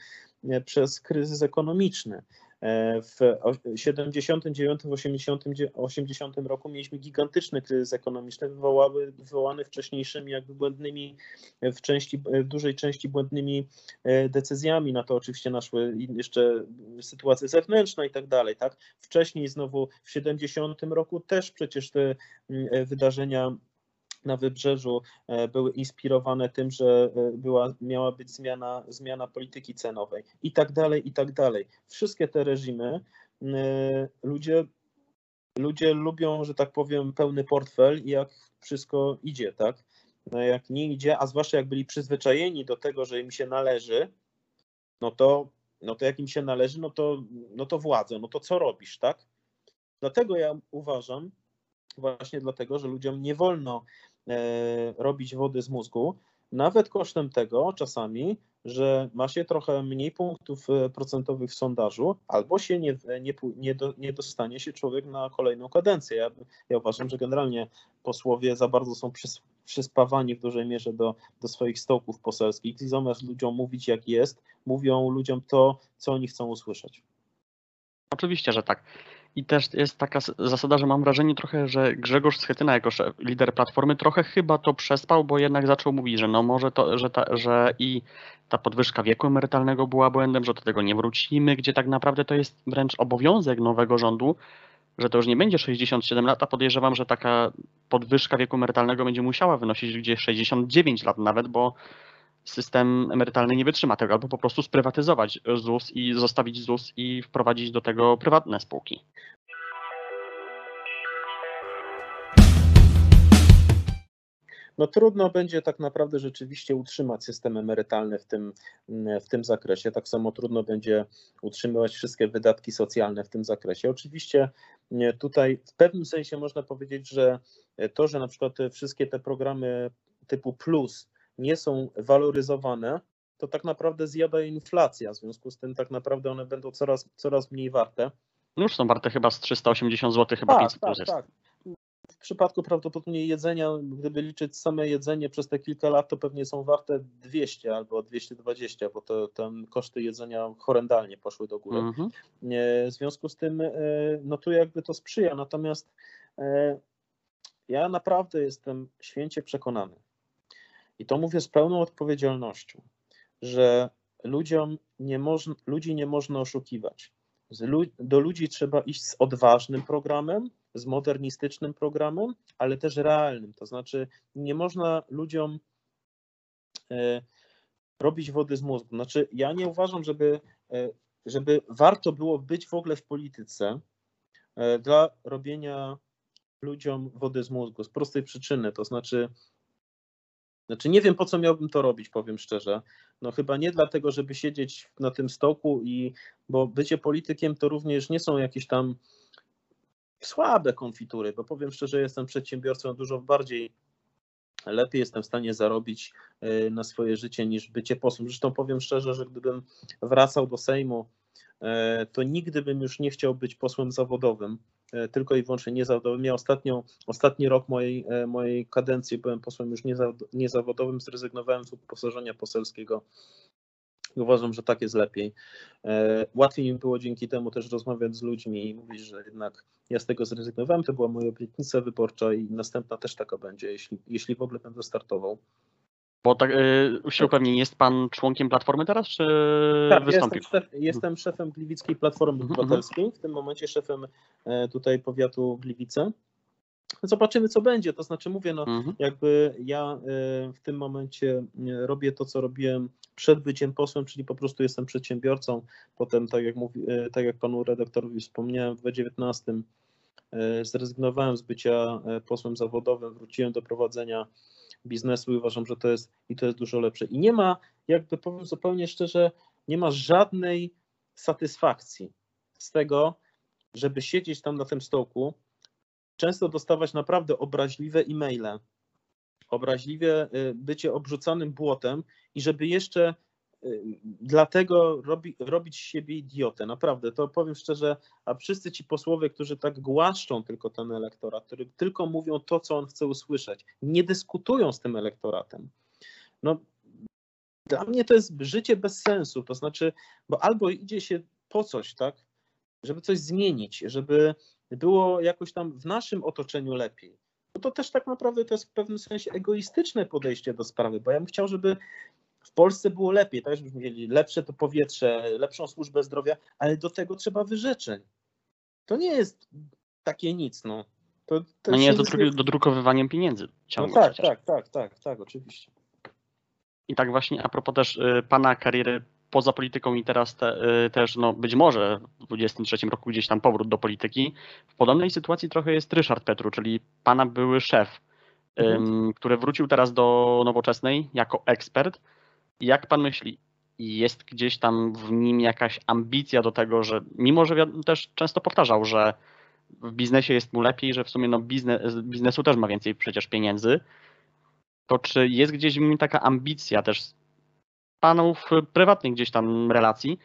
[SPEAKER 2] e, przez kryzys ekonomiczny. E, w 79, 80, 80 roku mieliśmy gigantyczny kryzys ekonomiczny wywołały, wywołany wcześniejszymi jakby błędnymi, w, części, w dużej części błędnymi e, decyzjami. Na to oczywiście naszły jeszcze sytuacje zewnętrzne i tak dalej. Tak? Wcześniej znowu w 70 roku też przecież te mm, wydarzenia na wybrzeżu e, były inspirowane tym, że e, była, miała być zmiana, zmiana polityki cenowej i tak dalej, i tak dalej. Wszystkie te reżimy e, ludzie, ludzie lubią, że tak powiem, pełny portfel i jak wszystko idzie, tak? No jak nie idzie, a zwłaszcza jak byli przyzwyczajeni do tego, że im się należy, no to, no to jak im się należy, no to, no to władzę, no to co robisz, tak? Dlatego ja uważam, właśnie dlatego, że ludziom nie wolno robić wody z mózgu, nawet kosztem tego czasami, że ma się trochę mniej punktów e, procentowych w sondażu, albo się nie, nie, nie, do, nie dostanie się człowiek na kolejną kadencję. Ja, ja uważam, że generalnie posłowie za bardzo są przys, przyspawani w dużej mierze do, do swoich stołków poselskich i zamiast ludziom mówić jak jest, mówią ludziom to, co oni chcą usłyszeć.
[SPEAKER 1] Oczywiście, że tak. I też jest taka zasada, że mam wrażenie trochę, że Grzegorz Schetyna jako lider Platformy trochę chyba to przespał, bo jednak zaczął mówić, że no może to, że, ta, że i ta podwyżka wieku emerytalnego była błędem, że do tego nie wrócimy, gdzie tak naprawdę to jest wręcz obowiązek nowego rządu, że to już nie będzie 67 lat, a podejrzewam, że taka podwyżka wieku emerytalnego będzie musiała wynosić gdzieś 69 lat nawet, bo system emerytalny nie wytrzyma tego, albo po prostu sprywatyzować ZUS i zostawić ZUS i wprowadzić do tego prywatne spółki.
[SPEAKER 2] no trudno będzie tak naprawdę rzeczywiście utrzymać system emerytalny w tym, w tym zakresie. Tak samo trudno będzie utrzymywać wszystkie wydatki socjalne w tym zakresie. Oczywiście tutaj w pewnym sensie można powiedzieć, że to, że na przykład wszystkie te programy typu plus nie są waloryzowane, to tak naprawdę zjada inflacja. W związku z tym tak naprawdę one będą coraz, coraz mniej warte.
[SPEAKER 1] No już są warte chyba z 380 zł, chyba tak, 500 tak, plus. Tak.
[SPEAKER 2] W przypadku prawdopodobnie jedzenia, gdyby liczyć same jedzenie przez te kilka lat, to pewnie są warte 200 albo 220, bo to tam koszty jedzenia horrendalnie poszły do góry. Mhm. W związku z tym, e, no tu jakby to sprzyja. Natomiast e, ja naprawdę jestem święcie przekonany, i to mówię z pełną odpowiedzialnością, że ludziom nie można, ludzi nie można oszukiwać. Do ludzi trzeba iść z odważnym programem, z modernistycznym programem, ale też realnym. To znaczy, nie można ludziom e, robić wody z mózgu. Znaczy, ja nie uważam, żeby, e, żeby warto było być w ogóle w polityce e, dla robienia ludziom wody z mózgu z prostej przyczyny. To znaczy, znaczy nie wiem, po co miałbym to robić, powiem szczerze. No chyba nie dlatego, żeby siedzieć na tym stoku i, bo bycie politykiem to również nie są jakieś tam słabe konfitury, bo powiem szczerze, jestem przedsiębiorcą dużo bardziej lepiej jestem w stanie zarobić e, na swoje życie niż bycie posłem. Zresztą powiem szczerze, że gdybym wracał do Sejmu, e, to nigdy bym już nie chciał być posłem zawodowym, tylko i wyłącznie niezawodowym. Ja ostatni rok mojej, mojej kadencji byłem posłem już niezawodowym, zrezygnowałem z uposażenia poselskiego Uważam, że tak jest lepiej. E, łatwiej mi było dzięki temu też rozmawiać z ludźmi i mówić, że jednak ja z tego zrezygnowałem. To była moja obietnica wyborcza i następna też taka będzie, jeśli, jeśli w ogóle będę startował.
[SPEAKER 1] Bo tak yy, się jest pan członkiem Platformy teraz, czy
[SPEAKER 2] tak,
[SPEAKER 1] wystąpił?
[SPEAKER 2] Jestem, szef, jestem szefem Gliwickiej Platformy mhm, Obywatelskiej, w tym momencie szefem e, tutaj powiatu Gliwice. Zobaczymy, co będzie. To znaczy, mówię, no, mhm. jakby ja e, w tym momencie e, robię to, co robiłem przed byciem posłem, czyli po prostu jestem przedsiębiorcą. Potem, tak jak, mówi, tak jak panu redaktorowi wspomniałem, w 2019 zrezygnowałem z bycia posłem zawodowym, wróciłem do prowadzenia biznesu i uważam, że to jest i to jest dużo lepsze. I nie ma, jakby powiem zupełnie szczerze, nie ma żadnej satysfakcji z tego, żeby siedzieć tam na tym stołku często dostawać naprawdę obraźliwe e-maile, obraźliwie y, bycie obrzucanym błotem i żeby jeszcze dlatego robi, robić siebie idiotę. Naprawdę, to powiem szczerze, a wszyscy ci posłowie, którzy tak głaszczą tylko ten elektorat, którzy tylko mówią to, co on chce usłyszeć, nie dyskutują z tym elektoratem. No, dla mnie to jest życie bez sensu, to znaczy, bo albo idzie się po coś, tak, żeby coś zmienić, żeby było jakoś tam w naszym otoczeniu lepiej. No to też tak naprawdę to jest w pewnym sensie egoistyczne podejście do sprawy, bo ja bym chciał, żeby w Polsce było lepiej, tak, żebyśmy mieli lepsze to powietrze, lepszą służbę zdrowia, ale do tego trzeba wyrzeczeń. To nie jest takie nic, no. To,
[SPEAKER 1] to no nie jest do, dodrukowywaniem pieniędzy.
[SPEAKER 2] No tak, tak, tak, tak, tak, oczywiście.
[SPEAKER 1] I tak właśnie a propos też y, pana kariery poza polityką i teraz te, y, też no, być może w 23 roku gdzieś tam powrót do polityki. W podobnej sytuacji trochę jest Ryszard Petru, czyli pana były szef, mhm. który wrócił teraz do nowoczesnej jako ekspert. Jak pan myśli, jest gdzieś tam w nim jakaś ambicja do tego, że mimo, że też często powtarzał, że w biznesie jest mu lepiej, że w sumie no biznes, biznesu też ma więcej przecież pieniędzy, to czy jest gdzieś w nim taka ambicja też panów prywatnych gdzieś tam relacji,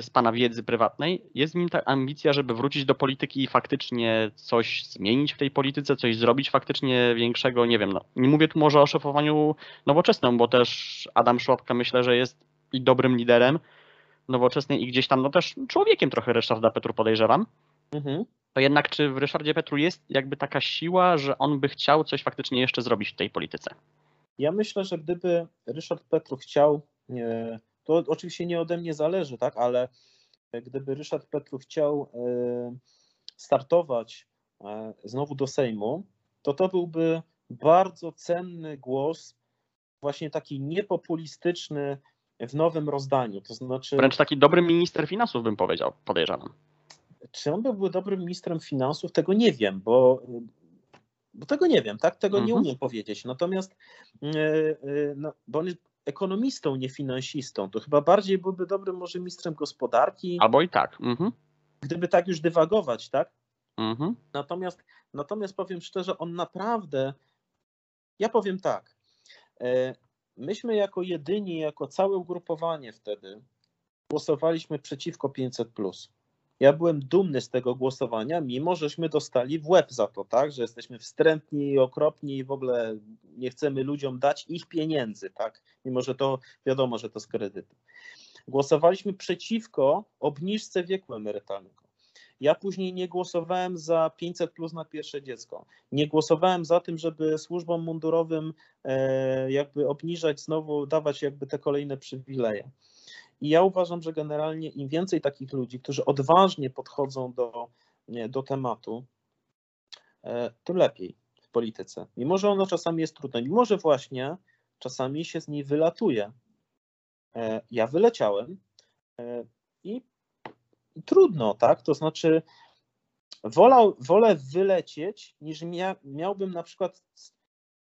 [SPEAKER 1] z pana wiedzy prywatnej, jest w nim ta ambicja, żeby wrócić do polityki i faktycznie coś zmienić w tej polityce, coś zrobić faktycznie większego, nie wiem, no, nie mówię tu może o szefowaniu nowoczesnym, bo też Adam Szłapka myślę, że jest i dobrym liderem nowoczesnej i gdzieś tam, no też człowiekiem trochę Ryszarda Petru podejrzewam. Mhm. To jednak czy w Ryszardzie Petru jest jakby taka siła, że on by chciał coś faktycznie jeszcze zrobić w tej polityce?
[SPEAKER 2] Ja myślę, że gdyby Ryszard Petru chciał, to oczywiście nie ode mnie zależy, tak, ale gdyby Ryszard Petru chciał e, startować e, znowu do Sejmu, to to byłby bardzo cenny głos, właśnie taki niepopulistyczny w nowym rozdaniu. To znaczy.
[SPEAKER 1] Wręcz taki dobry minister finansów, bym powiedział, podejrzewam.
[SPEAKER 2] Czy on by był dobrym ministrem finansów? Tego nie wiem, bo bo tego nie wiem, tak? Tego mhm. nie umiem powiedzieć. Natomiast, no, bo on jest ekonomistą, nie finansistą, to chyba bardziej byłby dobrym może ministrem gospodarki.
[SPEAKER 1] Albo i tak. Mhm.
[SPEAKER 2] Gdyby tak już dywagować, tak?
[SPEAKER 1] Mhm.
[SPEAKER 2] Natomiast, natomiast powiem szczerze, on naprawdę, ja powiem tak, yy, myśmy jako jedyni, jako całe ugrupowanie wtedy głosowaliśmy przeciwko 500+. Ja byłem dumny z tego głosowania, mimo żeśmy dostali w łeb za to, tak, że jesteśmy wstrętni, okropni i w ogóle nie chcemy ludziom dać ich pieniędzy, tak, mimo że to wiadomo, że to z kredytu. Głosowaliśmy przeciwko obniżce wieku emerytalnego. Ja później nie głosowałem za 500 plus na pierwsze dziecko. Nie głosowałem za tym, żeby służbom mundurowym e, jakby obniżać znowu, dawać jakby te kolejne przywileje. I ja uważam, że generalnie im więcej takich ludzi, którzy odważnie podchodzą do, do tematu, e, tym lepiej w polityce. Mimo, że ono czasami jest trudne, mimo, że właśnie czasami się z niej wylatuje. E, ja wyleciałem e, i, i trudno, tak? To znaczy, wolał, wolę wylecieć, niż mia, miałbym na przykład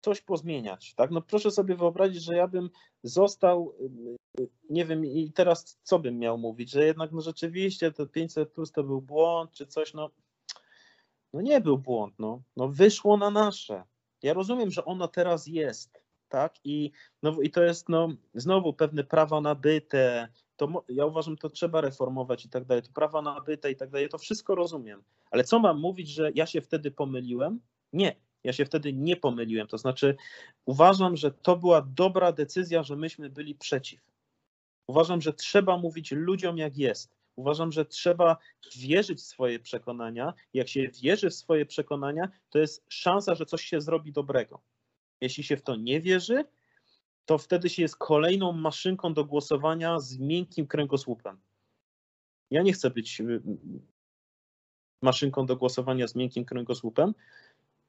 [SPEAKER 2] coś pozmieniać. Tak? No proszę sobie wyobrazić, że ja bym został, nie wiem, i teraz co bym miał mówić, że jednak no rzeczywiście to 500 plus to był błąd, czy coś, no, no nie był błąd, no, no wyszło na nasze. Ja rozumiem, że ono teraz jest, tak? I, no, i to jest no, znowu pewne prawa nabyte. To, ja uważam, to trzeba reformować i tak dalej. To prawa nabyte i tak dalej. To wszystko rozumiem. Ale co mam mówić, że ja się wtedy pomyliłem? Nie. Ja się wtedy nie pomyliłem. To znaczy, uważam, że to była dobra decyzja, że myśmy byli przeciw. Uważam, że trzeba mówić ludziom jak jest. Uważam, że trzeba wierzyć w swoje przekonania. Jak się wierzy w swoje przekonania, to jest szansa, że coś się zrobi dobrego. Jeśli się w to nie wierzy, to wtedy się jest kolejną maszynką do głosowania z miękkim kręgosłupem. Ja nie chcę być y, maszynką do głosowania z miękkim kręgosłupem.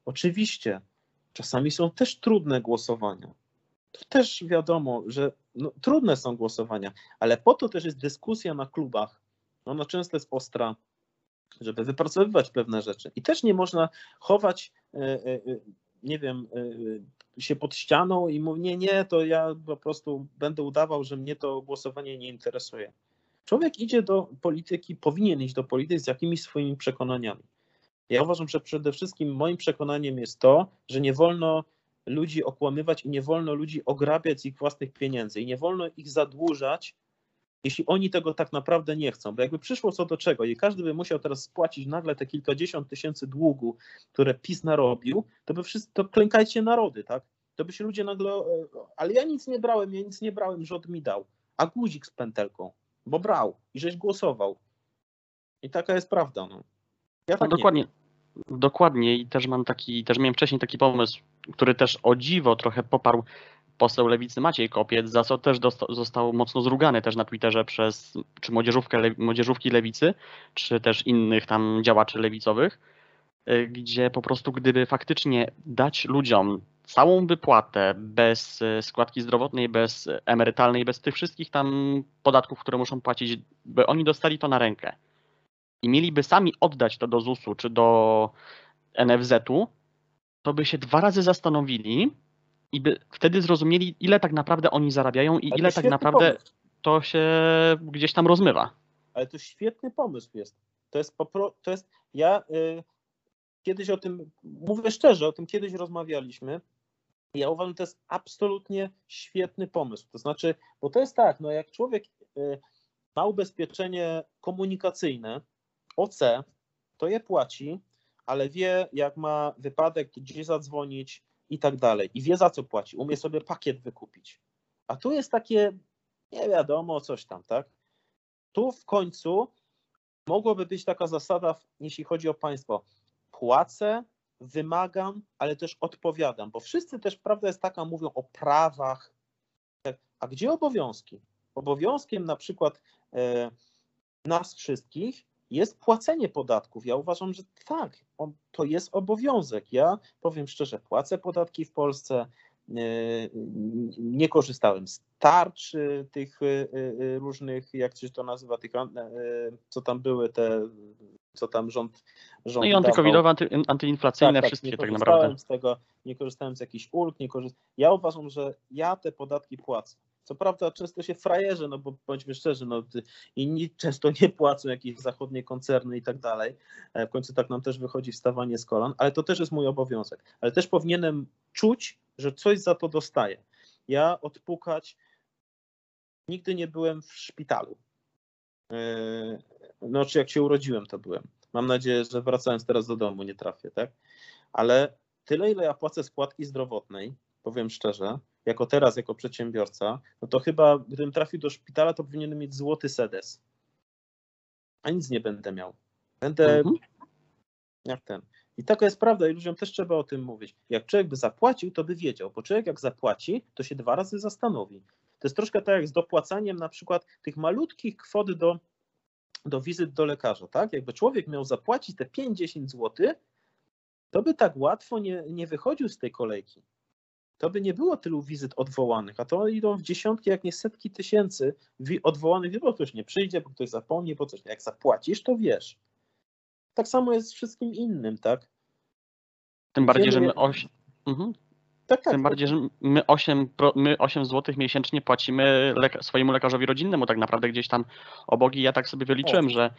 [SPEAKER 2] Oczywiście, czasami są też trudne głosowania. To też wiadomo, że no, trudne są głosowania, ale po to też jest dyskusja na klubach. Ona często jest ostra, żeby wypracowywać pewne rzeczy. I też nie można chować, e, e, e, nie wiem, się pod ścianą i mówić, nie, nie, to ja po prostu będę udawał, że mnie to głosowanie nie interesuje. Człowiek idzie do polityki, powinien iść do polityki z jakimiś swoimi przekonaniami. Ja uważam, że przede wszystkim moim przekonaniem jest to, że nie wolno ludzi okłamywać i nie wolno ludzi ograbiać z ich własnych pieniędzy i nie wolno ich zadłużać, jeśli oni tego tak naprawdę nie chcą. Bo jakby przyszło co do czego i każdy by musiał teraz spłacić nagle te kilkadziesiąt tysięcy długu, które PiS narobił, to by wszyscy, to klękajcie narody, tak? To by się ludzie nagle, e, ale ja nic nie brałem, ja nic nie brałem, rząd mi dał. A guzik z pętelką, bo brał i żeś głosował. I taka jest prawda. No.
[SPEAKER 1] Ja tak no dokładnie. Nie. Dokładnie i też mam taki, też miałem wcześniej taki pomysł, który też o dziwo trochę poparł poseł lewicy Maciej Kopiec, za co też został mocno zrugany też na Twitterze przez czy młodzieżówkę, młodzieżówki lewicy, czy też innych tam działaczy lewicowych, y, gdzie po prostu gdyby faktycznie dać ludziom całą wypłatę bez y, składki zdrowotnej, bez emerytalnej, bez tych wszystkich tam podatków, które muszą płacić, by oni dostali to na rękę i mieliby sami oddać to do ZUS-u czy do NFZ-u, to by się dwa razy zastanowili i by wtedy zrozumieli, ile tak naprawdę oni zarabiają i ile tak naprawdę pomysł. to się gdzieś tam rozmywa.
[SPEAKER 2] Ale to świetny pomysł jest. To jest, popro, to jest ja y, kiedyś o tym, mówię szczerze, o tym kiedyś rozmawialiśmy. Ja uważam, że to jest absolutnie świetny pomysł. To znaczy, bo to jest tak, no jak człowiek y, ma ubezpieczenie komunikacyjne, OC, to je płaci, ale wie, jak ma wypadek, gdzie zadzwonić i tak dalej. I wie, za co płaci. Umie sobie pakiet wykupić. A tu jest takie, nie wiadomo, coś tam, tak? Tu w końcu mogłoby być taka zasada, jeśli chodzi o państwo. Płacę, wymagam, ale też odpowiadam, bo wszyscy też, prawda jest taka, mówią o prawach. Tak? A gdzie obowiązki? Obowiązkiem na przykład e, nas wszystkich jest płacenie podatków. Ja uważam, że tak, on, to jest obowiązek. Ja powiem szczerze, płacę podatki w Polsce. E, nie korzystałem z tarcz tych e, e, różnych, jak się to nazywa, tych, co tam były te, co tam rząd. rząd
[SPEAKER 1] no i antykowidowe, anty, antyinflacyjne, tak, tak, wszystkie tak naprawdę.
[SPEAKER 2] Z tego, nie korzystałem z jakichś ulg, nie korzystałem. Ja uważam, że ja te podatki płacę. Co prawda często się frajerzy, no bo bądźmy szczerzy, no inni często nie płacą jakieś zachodnie koncerny i tak dalej. E, w końcu tak nam też wychodzi wstawanie z kolan, ale to też jest mój obowiązek. Ale też powinienem czuć, że coś za to dostaję. Ja odpukać nigdy nie byłem w szpitalu. E, no, czy jak się urodziłem, to byłem. Mam nadzieję, że wracając teraz do domu nie trafię, tak? Ale tyle, ile ja płacę składki zdrowotnej, powiem szczerze, jako teraz, jako przedsiębiorca, no to chyba gdybym trafił do szpitala, to powinienem mieć złoty sedes. A nic nie będę miał. Będę mhm. jak ten. I taka jest prawda i ludziom też trzeba o tym mówić. Jak człowiek by zapłacił, to by wiedział, bo człowiek jak zapłaci, to się dwa razy zastanowi. To jest troszkę tak jak z dopłacaniem na przykład tych malutkich kwot do, do wizyt do lekarza, tak? Jakby człowiek miał zapłacić te 5-10 zł, to by tak łatwo nie, nie wychodził z tej kolejki to by nie było tylu wizyt odwołanych, a to idą w dziesiątki, jak nie setki tysięcy odwołanych, bo ktoś nie przyjdzie, bo ktoś zapomni, bo coś. Jak zapłacisz, to wiesz. Tak samo jest z wszystkim innym, tak?
[SPEAKER 1] Tym bardziej, że my oś... Mhm. Tak, tak, Tym tak. bardziej, że my 8, my 8 zł miesięcznie płacimy leka swojemu lekarzowi rodzinnemu, tak naprawdę gdzieś tam obogi. Ja tak sobie wyliczyłem, o. że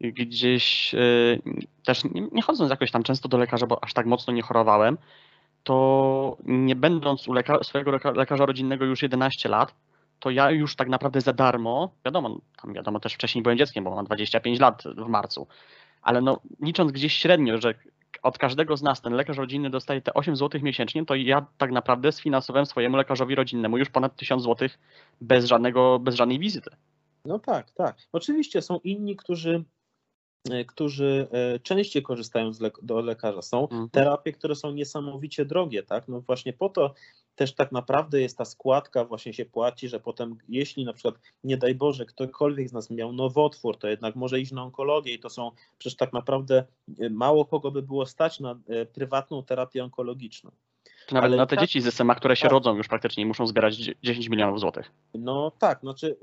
[SPEAKER 1] gdzieś yy, też nie, nie chodząc jakoś tam często do lekarza, bo aż tak mocno nie chorowałem, to nie będąc u swojego lekarza rodzinnego już 11 lat, to ja już tak naprawdę za darmo, wiadomo, tam wiadomo też wcześniej byłem dzieckiem, bo mam 25 lat w marcu, ale no licząc gdzieś średnio, że od każdego z nas ten lekarz rodzinny dostaje te 8 zł miesięcznie, to ja tak naprawdę sfinansowałem swojemu lekarzowi rodzinnemu już ponad 1000 zł bez, żadnego, bez żadnej wizyty.
[SPEAKER 2] No tak, tak. Oczywiście są inni, którzy którzy e, częściej korzystają le do lekarza. Są mhm. terapie, które są niesamowicie drogie, tak? No właśnie po to też tak naprawdę jest ta składka, właśnie się płaci, że potem jeśli na przykład, nie daj Boże, ktokolwiek z nas miał nowotwór, to jednak może iść na onkologię i to są przecież tak naprawdę e, mało kogo by było stać na prywatną terapię onkologiczną.
[SPEAKER 1] Nawet Ale na te tak, dzieci z SMA, które się tak. rodzą już praktycznie i muszą zbierać 10 milionów złotych.
[SPEAKER 2] No tak, znaczy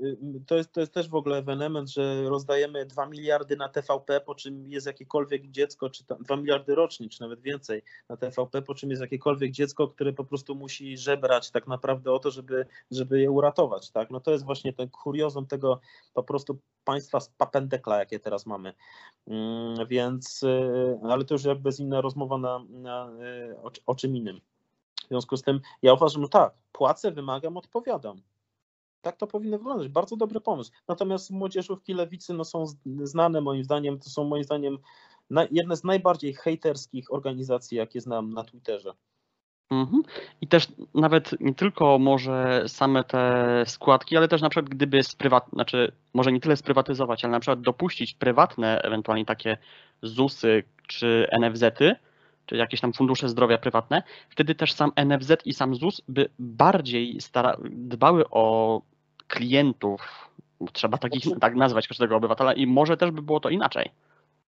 [SPEAKER 2] to jest, to jest też w ogóle ewenement, że rozdajemy 2 miliardy na TVP, po czym jest jakiekolwiek dziecko, czy tam 2 miliardy rocznie, czy nawet więcej na TVP, po czym jest jakiekolwiek dziecko, które po prostu musi żebrać tak naprawdę o to, żeby, żeby je uratować. Tak? No to jest właśnie ten kuriozum tego po prostu państwa z papendekla, jakie teraz mamy. Mm, więc, y, ale to już jakby jest inna rozmowa na, na y, o, o czym innym. W związku z tym ja uważam, że tak, płacę, wymagam, odpowiadam. Tak to powinno wyglądać. Bardzo dobry pomysł. Natomiast młodzieżówki lewicy no, są znane moim zdaniem, to są moim zdaniem jedne z najbardziej hejterskich organizacji, jakie znam na Twitterze.
[SPEAKER 1] Mhm. I też nawet nie tylko może same te składki, ale też na przykład gdyby sprywat, znaczy może nie tyle sprywatyzować, ale na przykład dopuścić prywatne, ewentualnie takie ZUSy czy NFZ-y, czy jakieś tam fundusze zdrowia prywatne, wtedy też sam NFZ i sam ZUS by bardziej stara, dbały o klientów, trzeba takich, znaczy- tak nazwać każdego obywatela i może też by było to inaczej.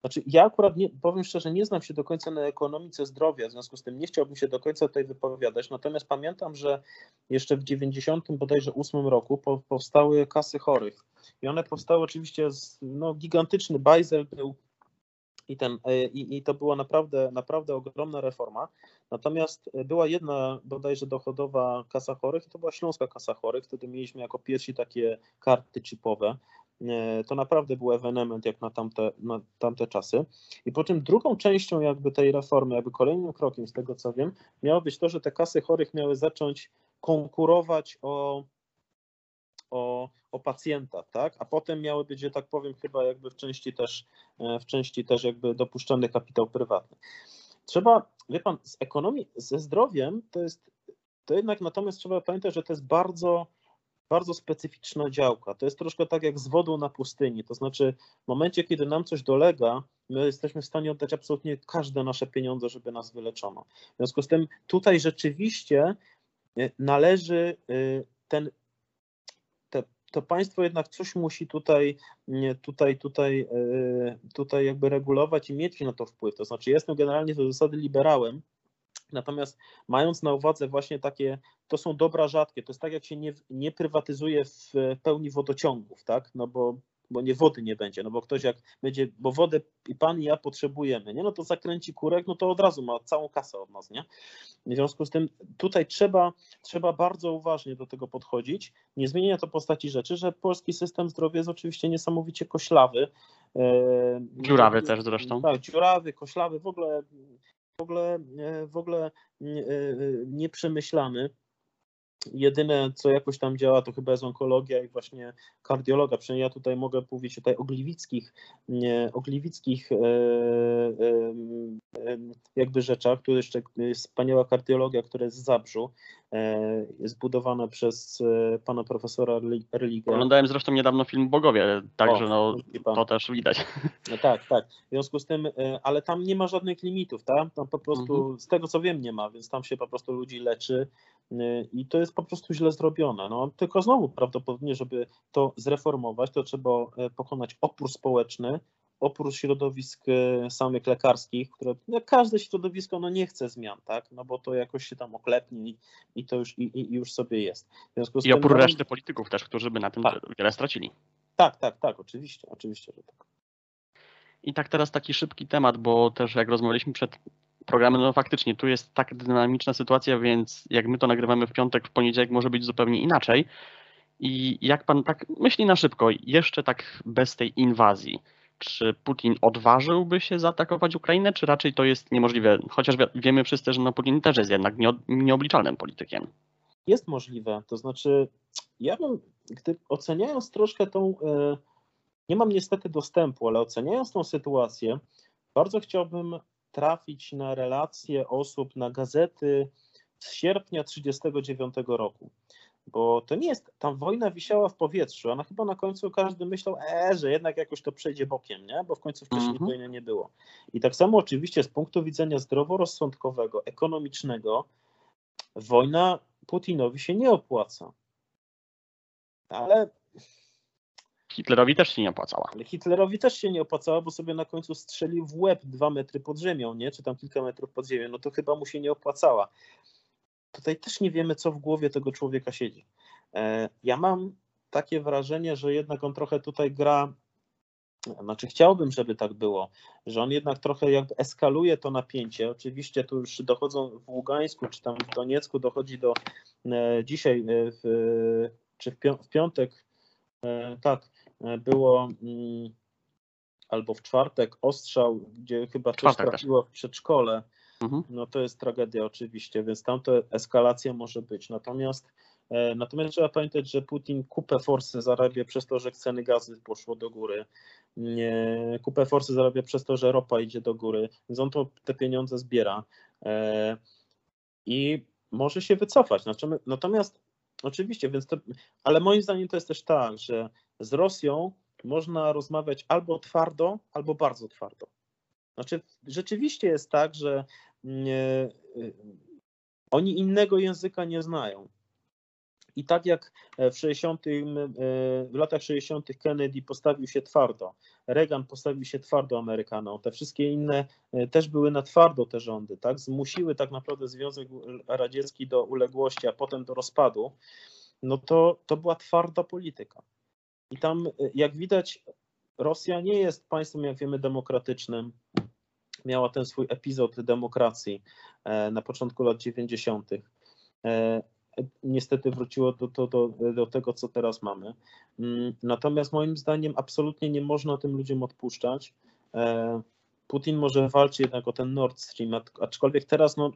[SPEAKER 2] Znaczy, ja akurat nie, powiem szczerze, nie znam się do końca na ekonomice zdrowia, w związku z tym nie chciałbym się do końca tutaj wypowiadać. Natomiast pamiętam, że jeszcze w 90 bodajże 8 roku powstały kasy chorych. I one powstały oczywiście, z, no, gigantyczny bajzel był i, ten, e, i, i to była naprawdę, naprawdę ogromna reforma. Natomiast e, była jedna bodajże dochodowa kasa chorych, i to była Śląska Kasa Chorych. Wtedy mieliśmy jako pierwsi takie karty chipowe. E, to naprawdę był ewenement jak na tamte, na tamte czasy. I po czym drugą częścią jakby tej reformy, jakby kolejnym krokiem z tego co wiem, miało być to, że te kasy chorych miały zacząć konkurować o o, o pacjenta, tak? A potem miały być, że tak powiem, chyba jakby w części też, e, w części też jakby dopuszczany kapitał prywatny. Trzeba, wie pan, z ekonomii, ze zdrowiem to jest, to jednak natomiast trzeba pamiętać, że to jest bardzo, bardzo specyficzna działka. To jest troszkę tak jak z wodą na pustyni. To znaczy, w momencie, kiedy nam coś dolega, my jesteśmy w stanie oddać absolutnie każde nasze pieniądze, żeby nas wyleczono. W związku z tym tutaj rzeczywiście e, należy e, ten to państwo jednak coś musi tutaj, tutaj, tutaj, e, tutaj jakby regulować i mieć na to wpływ. To znaczy, jestem generalnie do zasady liberałem, Natomiast mając na uwadze właśnie takie, to są dobra rzadkie, to jest tak jak się nie, nie prywatyzuje w pełni wodociągów, tak? No bo bo nie wody nie będzie, no bo ktoś jak będzie, bo wodę i pan i ja potrzebujemy, nie, no to zakręci kurek, no to od razu ma całą kasę od nas, nie? W związku z tym tutaj trzeba, trzeba bardzo uważnie do tego podchodzić. Nie zmienia to postaci rzeczy, że polski system zdrowia jest oczywiście niesamowicie koślawy.
[SPEAKER 1] E, dziurawy też zresztą.
[SPEAKER 2] Tak, dziurawy, koślawy, w ogóle w ogóle, e, w ogóle e, nieprzemyślany. Jedyne, co jakoś tam działa, to chyba jest onkologia i właśnie kardiologa. Przynajmniej ja tutaj mogę mówić tutaj o gliwickich, o gliwickich e, e, e, jakby rzeczach. Tu jeszcze wspaniała kardiologia, która jest w Zabrzu, jest budowana przez pana profesora Religę.
[SPEAKER 1] Oglądałem zresztą niedawno film Bogowie, także no, to też widać.
[SPEAKER 2] No tak, tak. W związku z tym, ale tam nie ma żadnych limitów, tak? Tam po prostu, mhm. z tego co wiem, nie ma, więc tam się po prostu ludzi leczy i to jest po prostu źle zrobione. No, tylko znowu prawdopodobnie, żeby to zreformować, to trzeba e, pokonać opór społeczny, oprócz środowisk e, samych lekarskich, które no, każde środowisko no, nie chce zmian, tak? No bo to jakoś się tam oklepnie i, i to już, i, i już sobie jest.
[SPEAKER 1] I opór tym, no, reszty polityków też, którzy by na tym tak. wiele stracili.
[SPEAKER 2] Tak, tak, tak, oczywiście, oczywiście, że tak.
[SPEAKER 1] I tak teraz taki szybki temat, bo też jak rozmawialiśmy przed programy, no faktycznie tu jest tak dynamiczna sytuacja, więc jak my to nagrywamy w piątek, w poniedziałek może być zupełnie inaczej. I jak pan tak myśli na szybko, jeszcze tak bez tej inwazji, czy Putin odważyłby się zaatakować Ukrainę, czy raczej to jest niemożliwe? Chociaż wiemy wszyscy, że no Putin też jest jednak nieobliczalnym politykiem.
[SPEAKER 2] Jest możliwe. To znaczy, ja bym, gdy oceniając troszkę tą, e, nie mam niestety dostępu, ale oceniając tą sytuację, bardzo chciałbym trafić na relacje osób, na gazety z sierpnia 1939 roku bo to nie jest, tam wojna wisiała w powietrzu, ona chyba na końcu każdy myślał, e, że jednak jakoś to przejdzie bokiem, nie? bo w końcu wcześniej mhm. wojny nie było. I tak samo oczywiście z punktu widzenia zdroworozsądkowego, ekonomicznego, wojna Putinowi się nie opłaca. Ale
[SPEAKER 1] Hitlerowi też się nie opłacała.
[SPEAKER 2] Ale Hitlerowi też się nie opłacała, bo sobie na końcu strzelił w łeb dwa metry pod ziemią, nie? Czy tam kilka metrów pod ziemią, no to chyba mu się nie opłacała tutaj też nie wiemy, co w głowie tego człowieka siedzi. E, ja mam takie wrażenie, że jednak on trochę tutaj gra, znaczy chciałbym, żeby tak było, że on jednak trochę jakby eskaluje to napięcie. Oczywiście tu już dochodzą w Ługańsku, czy tam w Doniecku dochodzi do e, dzisiaj, e, w, czy w piątek, tak, było mm, albo w czwartek ostrzał, gdzie chyba coś trafiło w przedszkole Mhm. no to jest tragedia oczywiście, więc tam to eskalacja może być. Natomiast e, Natomiast trzeba pamiętać, że Putin kupę forsy zarabia przez to, że ceny gazy poszło do góry. Kupę forsy zarabia przez to, że ropa idzie do góry, więc on to, te pieniądze zbiera e, i może się wycofać. Natomiast oczywiście, więc to, ale moim zdaniem to jest też tak, że z Rosją można rozmawiać albo twardo, albo bardzo twardo. Znaczy, rzeczywiście jest tak, że nie, y, oni innego języka nie znają. I tak jak w, 60, y, w latach 60. Kennedy postawił się twardo, Reagan postawił się twardo Amerykanom, te wszystkie inne y, też były na twardo te rządy, tak? Zmusiły tak naprawdę Związek Radziecki do uległości, a potem do rozpadu, no to, to była twarda polityka. I tam, jak widać, Rosja nie jest państwem, jak wiemy, demokratycznym miała ten swój epizod demokracji e, na początku lat 90. E, niestety wróciło do, do, do, do tego, co teraz mamy. Mm, natomiast moim zdaniem absolutnie nie można tym ludziom odpuszczać. E, Putin może walczy jednak o ten Nord Stream, aczkolwiek teraz no,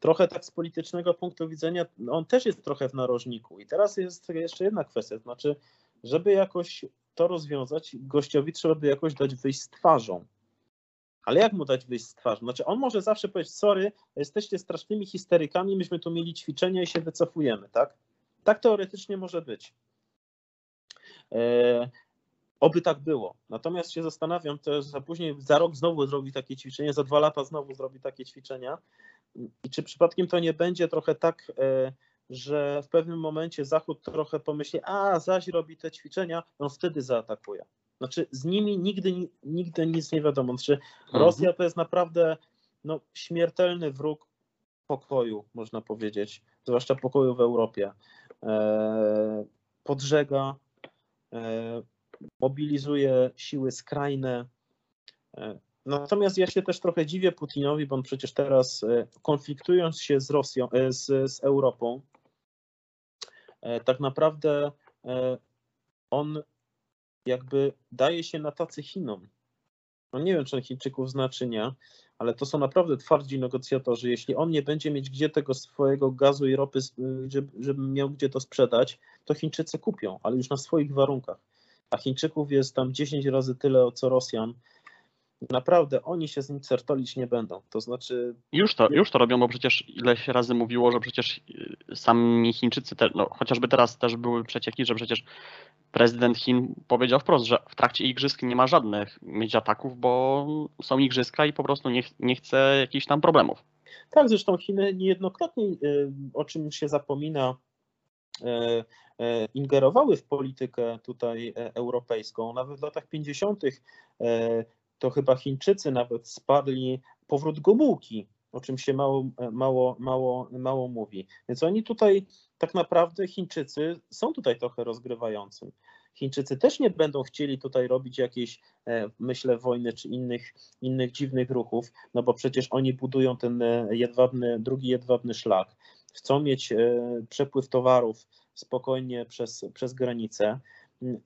[SPEAKER 2] trochę tak z politycznego punktu widzenia no, on też jest trochę w narożniku. I teraz jest jeszcze jedna kwestia, to znaczy, żeby jakoś to rozwiązać, gościowi trzeba by jakoś dać wyjść z twarzą. Ale jak mu dać wyjść z twarzy? Znaczy on może zawsze powiedzieć, sorry, jesteście strasznymi histerykami, myśmy tu mieli ćwiczenia i się wycofujemy, tak? Tak teoretycznie może być. E, oby tak było. Natomiast się zastanawiam też, za później za rok znowu zrobi takie ćwiczenie, za dwa lata znowu zrobi takie ćwiczenia. I czy przypadkiem to nie będzie trochę tak, e, że w pewnym momencie Zachód trochę pomyśli, a zaś robi te ćwiczenia, on wtedy zaatakuje. Znaczy z nimi nigdy, nigdy nic nie wiadomo. Znaczy mhm. Rosja to jest naprawdę no, śmiertelny wróg pokoju, można powiedzieć, zwłaszcza pokoju w Europie. E, podżega, e, mobilizuje siły skrajne. E, natomiast ja się też trochę dziwię Putinowi, bo on przecież teraz e, konfliktując się z Rosją, e, z, z Europą, e, tak naprawdę on jakby daje się na tacy Chinom. No nie wiem, czy on Chińczyków zna, czy nie, ale to są naprawdę twardzi negocjatorzy. Jeśli on nie będzie mieć gdzie tego swojego gazu i ropy, żeby, miał gdzie to sprzedać, to Chińczycy kupią, ale już na swoich warunkach. A Chińczyków jest tam 10 razy tyle co Rosjan, naprawdę oni się z nim certolić nie będą. To znaczy.
[SPEAKER 1] Już to, już to robią, bo przecież ileś razy mówiło, że przecież y, sami Chińczycy, te, no, chociażby teraz też były przecieki, że przecież prezydent Chin powiedział wprost, że w trakcie igrzysk nie ma żadnych mieć ataków, bo są igrzyska i po prostu nie, nie chce jakichś tam problemów.
[SPEAKER 2] Tak, zresztą Chiny niejednokrotnie, y, o czym się zapomina, y, ingerowały w politykę tutaj e, europejską. Nawet w latach 50 to chyba Chińczycy nawet spadli powrót Gomułki, o czym się mało, mało, mało, mało mówi. Więc oni tutaj tak naprawdę Chińczycy są tutaj trochę rozgrywającym. Chińczycy też nie będą chcieli tutaj robić jakiejś, e, myślę, wojny czy innych, innych dziwnych ruchów, no bo przecież oni budują ten e, jedwabny, drugi jedwabny szlak. Chcą mieć e, przepływ towarów spokojnie przez, przez granicę.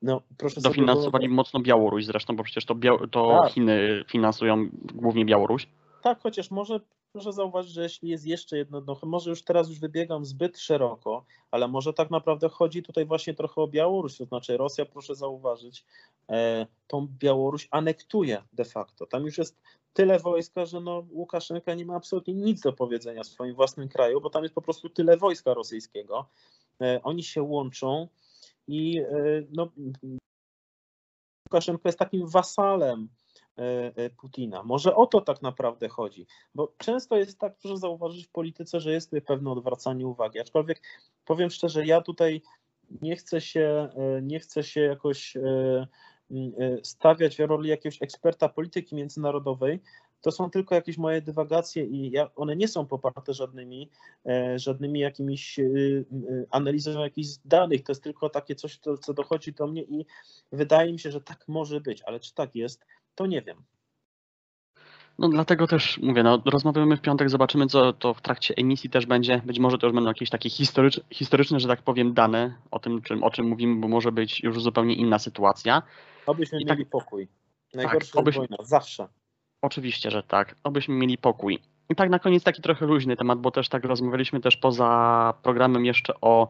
[SPEAKER 2] No, proszę sobie
[SPEAKER 1] Dofinansowali mocno Białoruś zresztą, bo przecież to, to
[SPEAKER 2] Tak.
[SPEAKER 1] Chiny finansują głównie Białoruś.
[SPEAKER 2] Tak, chociaż może proszę zauważyć, że jeśli jest jeszcze jedno dno, może już teraz już wybiegam zbyt szeroko, ale może tak naprawdę chodzi tutaj właśnie trochę o Białoruś, to znaczy Rosja, proszę zauważyć, e, tą Białoruś anektuje de facto. Tam już jest tyle wojska, że no Łukaszenka nie ma absolutnie nic do powiedzenia w swoim własnym kraju, bo tam jest po prostu tyle wojska rosyjskiego. E, oni się łączą i e, no, Łukaszenko jest takim wasalem e, e, Putina. Może o to tak naprawdę chodzi, bo często jest tak, proszę zauważyć w polityce, że jest tutaj pewne odwracanie uwagi, aczkolwiek powiem szczerze, ja tutaj nie chcę się, nie chcę się jakoś stawiać w roli jakiegoś eksperta polityki międzynarodowej, to są tylko jakieś moje dywagacje i ja, one nie są poparte żadnymi, e, żadnymi jakimiś e, e, analizą jakichś danych, to jest tylko takie coś, co, co dochodzi do mnie i wydaje mi się, że tak może być, ale czy tak jest, to nie wiem.
[SPEAKER 1] No dlatego też mówię, no rozmawiamy w piątek, zobaczymy co to w trakcie emisji też będzie. Być może to już będą jakieś takie historycz, historyczne, że tak powiem, dane o tym, czym, o czym mówimy, bo może być już zupełnie inna sytuacja.
[SPEAKER 2] Obyśmy
[SPEAKER 1] I tak-
[SPEAKER 2] mieli pokój. Najgorsza
[SPEAKER 1] obyśmy-
[SPEAKER 2] jest wojna, zawsze.
[SPEAKER 1] Oczywiście, że tak. Obyśmy mieli pokój. I tak na koniec taki trochę luźny temat, bo też tak rozmawialiśmy też poza programem jeszcze o,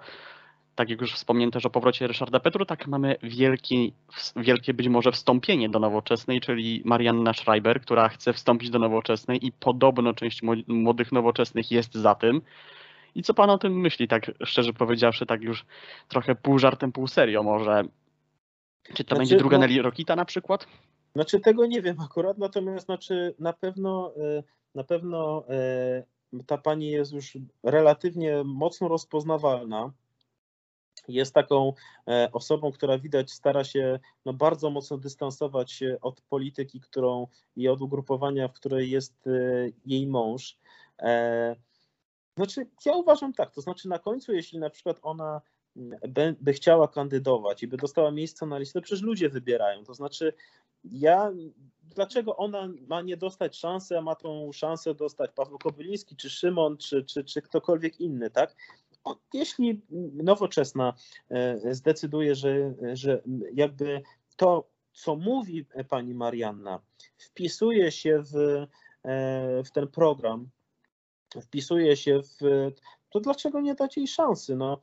[SPEAKER 1] tak jak już wspomniałem też o powrocie Ryszarda Petru, tak mamy wielki, wielkie być może wstąpienie do nowoczesnej, czyli Marianna Schreiber, która chce wstąpić do nowoczesnej i podobno część mło- młodych nowoczesnych jest za tym. I co pan o tym myśli, tak szczerze powiedziawszy, tak już trochę pół żartem, pół serio może? Czy to
[SPEAKER 2] Znaczy,
[SPEAKER 1] będzie druga
[SPEAKER 2] no-
[SPEAKER 1] Nelly Rokita na przykład?
[SPEAKER 2] Znaczy tego nie wiem akurat, natomiast znaczy na pewno e, na pewno e, ta pani jest już relatywnie mocno rozpoznawalna. Jest taką e, osobą, która widać stara się no, bardzo mocno dystansować się od polityki, którą i od ugrupowania, w której jest jej mąż. Znaczy, ja uważam tak, to znaczy na końcu, jeśli na przykład ona by, chciała kandydować i by dostała miejsce na to przecież ludzie wybierają. To znaczy, ja, dlaczego ona ma nie dostać szansy, a ma tą szansę dostać Paweł Kobyliński, czy Szymon, czy, czy, czy ktokolwiek inny, tak? Jeśli nowoczesna e, zdecyduje, że, że jakby to, co mówi pani Marianna, wpisuje się w, e, w ten program, wpisuje się w. To dlaczego nie dać jej szansy? No,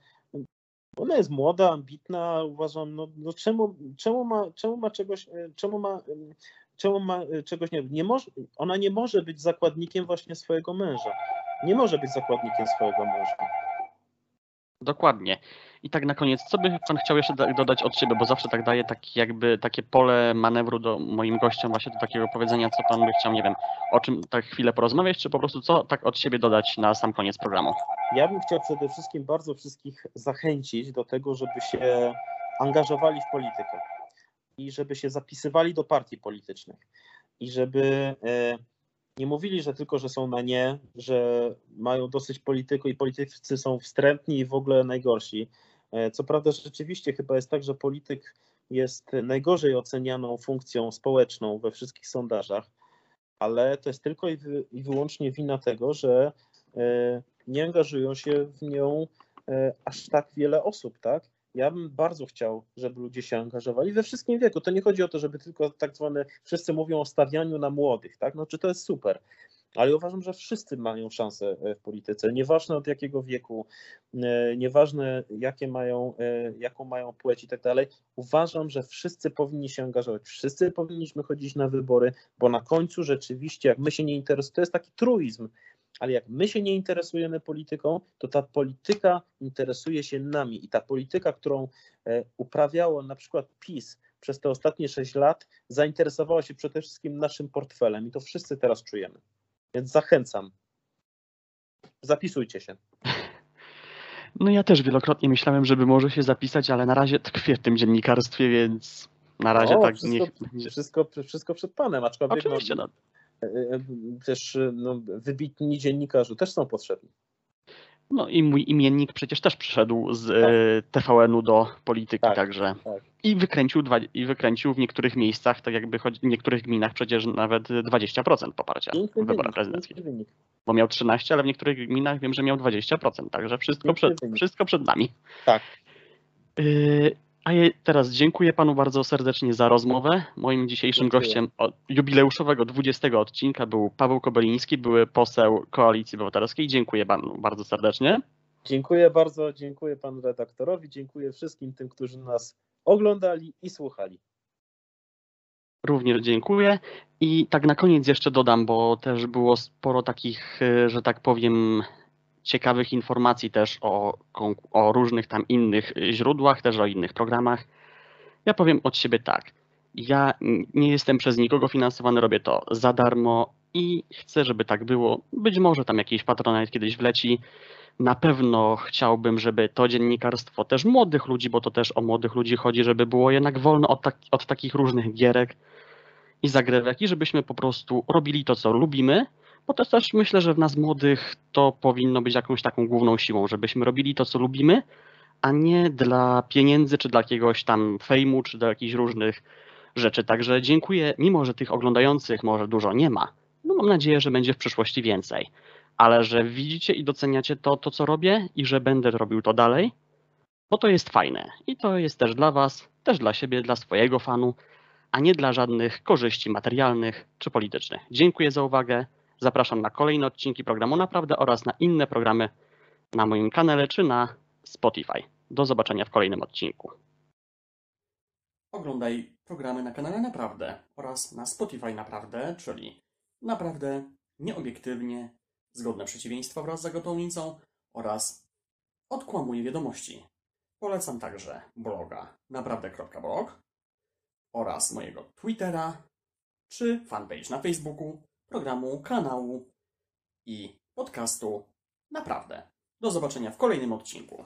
[SPEAKER 2] ona jest młoda, ambitna, uważam, no, no czemu, czemu, ma, czemu ma czegoś, e, czemu ma, em, czemu ma e, czegoś nie, nie może, ona nie może być zakładnikiem właśnie swojego męża. Nie może być zakładnikiem swojego męża.
[SPEAKER 1] Dokładnie. I tak na koniec, co by pan chciał jeszcze da- dodać od siebie, bo zawsze tak daje taki jakby takie pole manewru do moim gościom właśnie do takiego powiedzenia, co pan by chciał, nie wiem, o czym tak chwilę porozmawiać, czy po prostu co tak od siebie dodać na sam koniec programu.
[SPEAKER 2] Ja bym chciał przede wszystkim bardzo wszystkich zachęcić do tego, żeby się angażowali w politykę i żeby się zapisywali do partii politycznych i żeby e, nie mówili, że tylko, że są na nie, że mają dosyć polityku i politycy są wstrętni i w ogóle najgorsi. E, Co prawda rzeczywiście chyba jest tak, że polityk jest najgorzej ocenianą funkcją społeczną we wszystkich sondażach, ale to jest tylko i, wy, i wyłącznie wina tego, że e, nie angażują się w nią e, aż tak wiele osób, tak? Ja bym bardzo chciał, żeby ludzie się angażowali we wszystkim wieku. To nie chodzi o to, żeby tylko tak zwane, wszyscy mówią o stawianiu na młodych, tak? No czy to jest super, ale uważam, że wszyscy mają szansę e, w polityce, nieważne od jakiego wieku, e, nieważne jakie mają, e, jaką mają płeć i tak dalej. Uważam, że wszyscy powinni się angażować, wszyscy powinniśmy chodzić na wybory, bo na końcu rzeczywiście, jak my się nie interesujemy, to jest taki truizm, ale jak my się nie interesujemy polityką, to ta polityka interesuje się nami i ta polityka, którą uprawiało na przykład PiS przez te ostatnie 6 lat, zainteresowała się przede wszystkim naszym portfelem i to wszyscy teraz czujemy. Więc zachęcam. Zapisujcie się.
[SPEAKER 1] No ja też wielokrotnie myślałem, żeby może się zapisać, ale na razie tkwię w tym dziennikarstwie, więc na razie
[SPEAKER 2] O,
[SPEAKER 1] tak
[SPEAKER 2] wszystko,
[SPEAKER 1] niech
[SPEAKER 2] wszystko, wszystko przed panem, aczkolwiek no,
[SPEAKER 1] Oczywiście, no,
[SPEAKER 2] e, e, też no, wybitni dziennikarze też są potrzebni.
[SPEAKER 1] No i mój imiennik przecież też przyszedł z e, TVN-u do polityki,
[SPEAKER 2] Tak,
[SPEAKER 1] także
[SPEAKER 2] tak.
[SPEAKER 1] i wykręcił, dwa, i wykręcił w niektórych miejscach, tak jakby chodzi, w niektórych gminach przecież nawet 20% poparcia w wyborach prezydenckich. Bo miał 13, ale w niektórych gminach wiem, że miał 20%, także wszystko przed, wszystko przed nami.
[SPEAKER 2] Tak.
[SPEAKER 1] Yy, A teraz dziękuję panu bardzo serdecznie za rozmowę. Moim dzisiejszym
[SPEAKER 2] Dziękuję.
[SPEAKER 1] gościem jubileuszowego 20 odcinka był Paweł Kobeliński, były poseł Koalicji Obywatelskiej. Dziękuję panu bardzo serdecznie.
[SPEAKER 2] Dziękuję bardzo, dziękuję panu redaktorowi, dziękuję wszystkim tym, którzy nas oglądali i słuchali.
[SPEAKER 1] Również dziękuję. I tak na koniec jeszcze dodam, bo też było sporo takich, y, że tak powiem, ciekawych informacji też o, o różnych tam innych y, źródłach, też o innych programach. Ja powiem od siebie tak. Ja nie jestem przez nikogo finansowany, robię to za darmo i chcę, żeby tak było. Być może tam jakiś patronat kiedyś wleci. Na pewno chciałbym, żeby to dziennikarstwo też młodych ludzi, bo to też o młodych ludzi chodzi, żeby było jednak wolne od, tak, od takich różnych gierek i zagrywek i żebyśmy po prostu robili to, co lubimy, bo to też myślę, że w nas młodych to powinno być jakąś taką główną siłą, żebyśmy robili to, co lubimy, a nie dla pieniędzy, czy dla jakiegoś tam fejmu, czy dla jakichś różnych rzeczy. Także dziękuję, mimo że tych oglądających może dużo nie ma, no mam nadzieję, że będzie w przyszłości więcej, ale że widzicie i doceniacie to, to co robię i że będę robił to dalej, bo to jest fajne i to jest też dla was, też dla siebie, dla swojego fanu, a nie dla żadnych korzyści materialnych czy politycznych. Dziękuję za uwagę. Zapraszam na kolejne odcinki programu Naprawdę oraz na inne programy na moim kanale czy na Spotify. Do zobaczenia w kolejnym odcinku. Oglądaj programy na kanale Naprawdę oraz na Spotify Naprawdę, czyli naprawdę nieobiektywnie, zgodne przeciwieństwa wraz z zagotoўnicą oraz odkłamuję wiadomości. Polecam także bloga naprawdę.blog oraz mojego Twittera czy fanpage na Facebooku, programu, kanału i podcastu. Naprawdę. Do zobaczenia w kolejnym odcinku.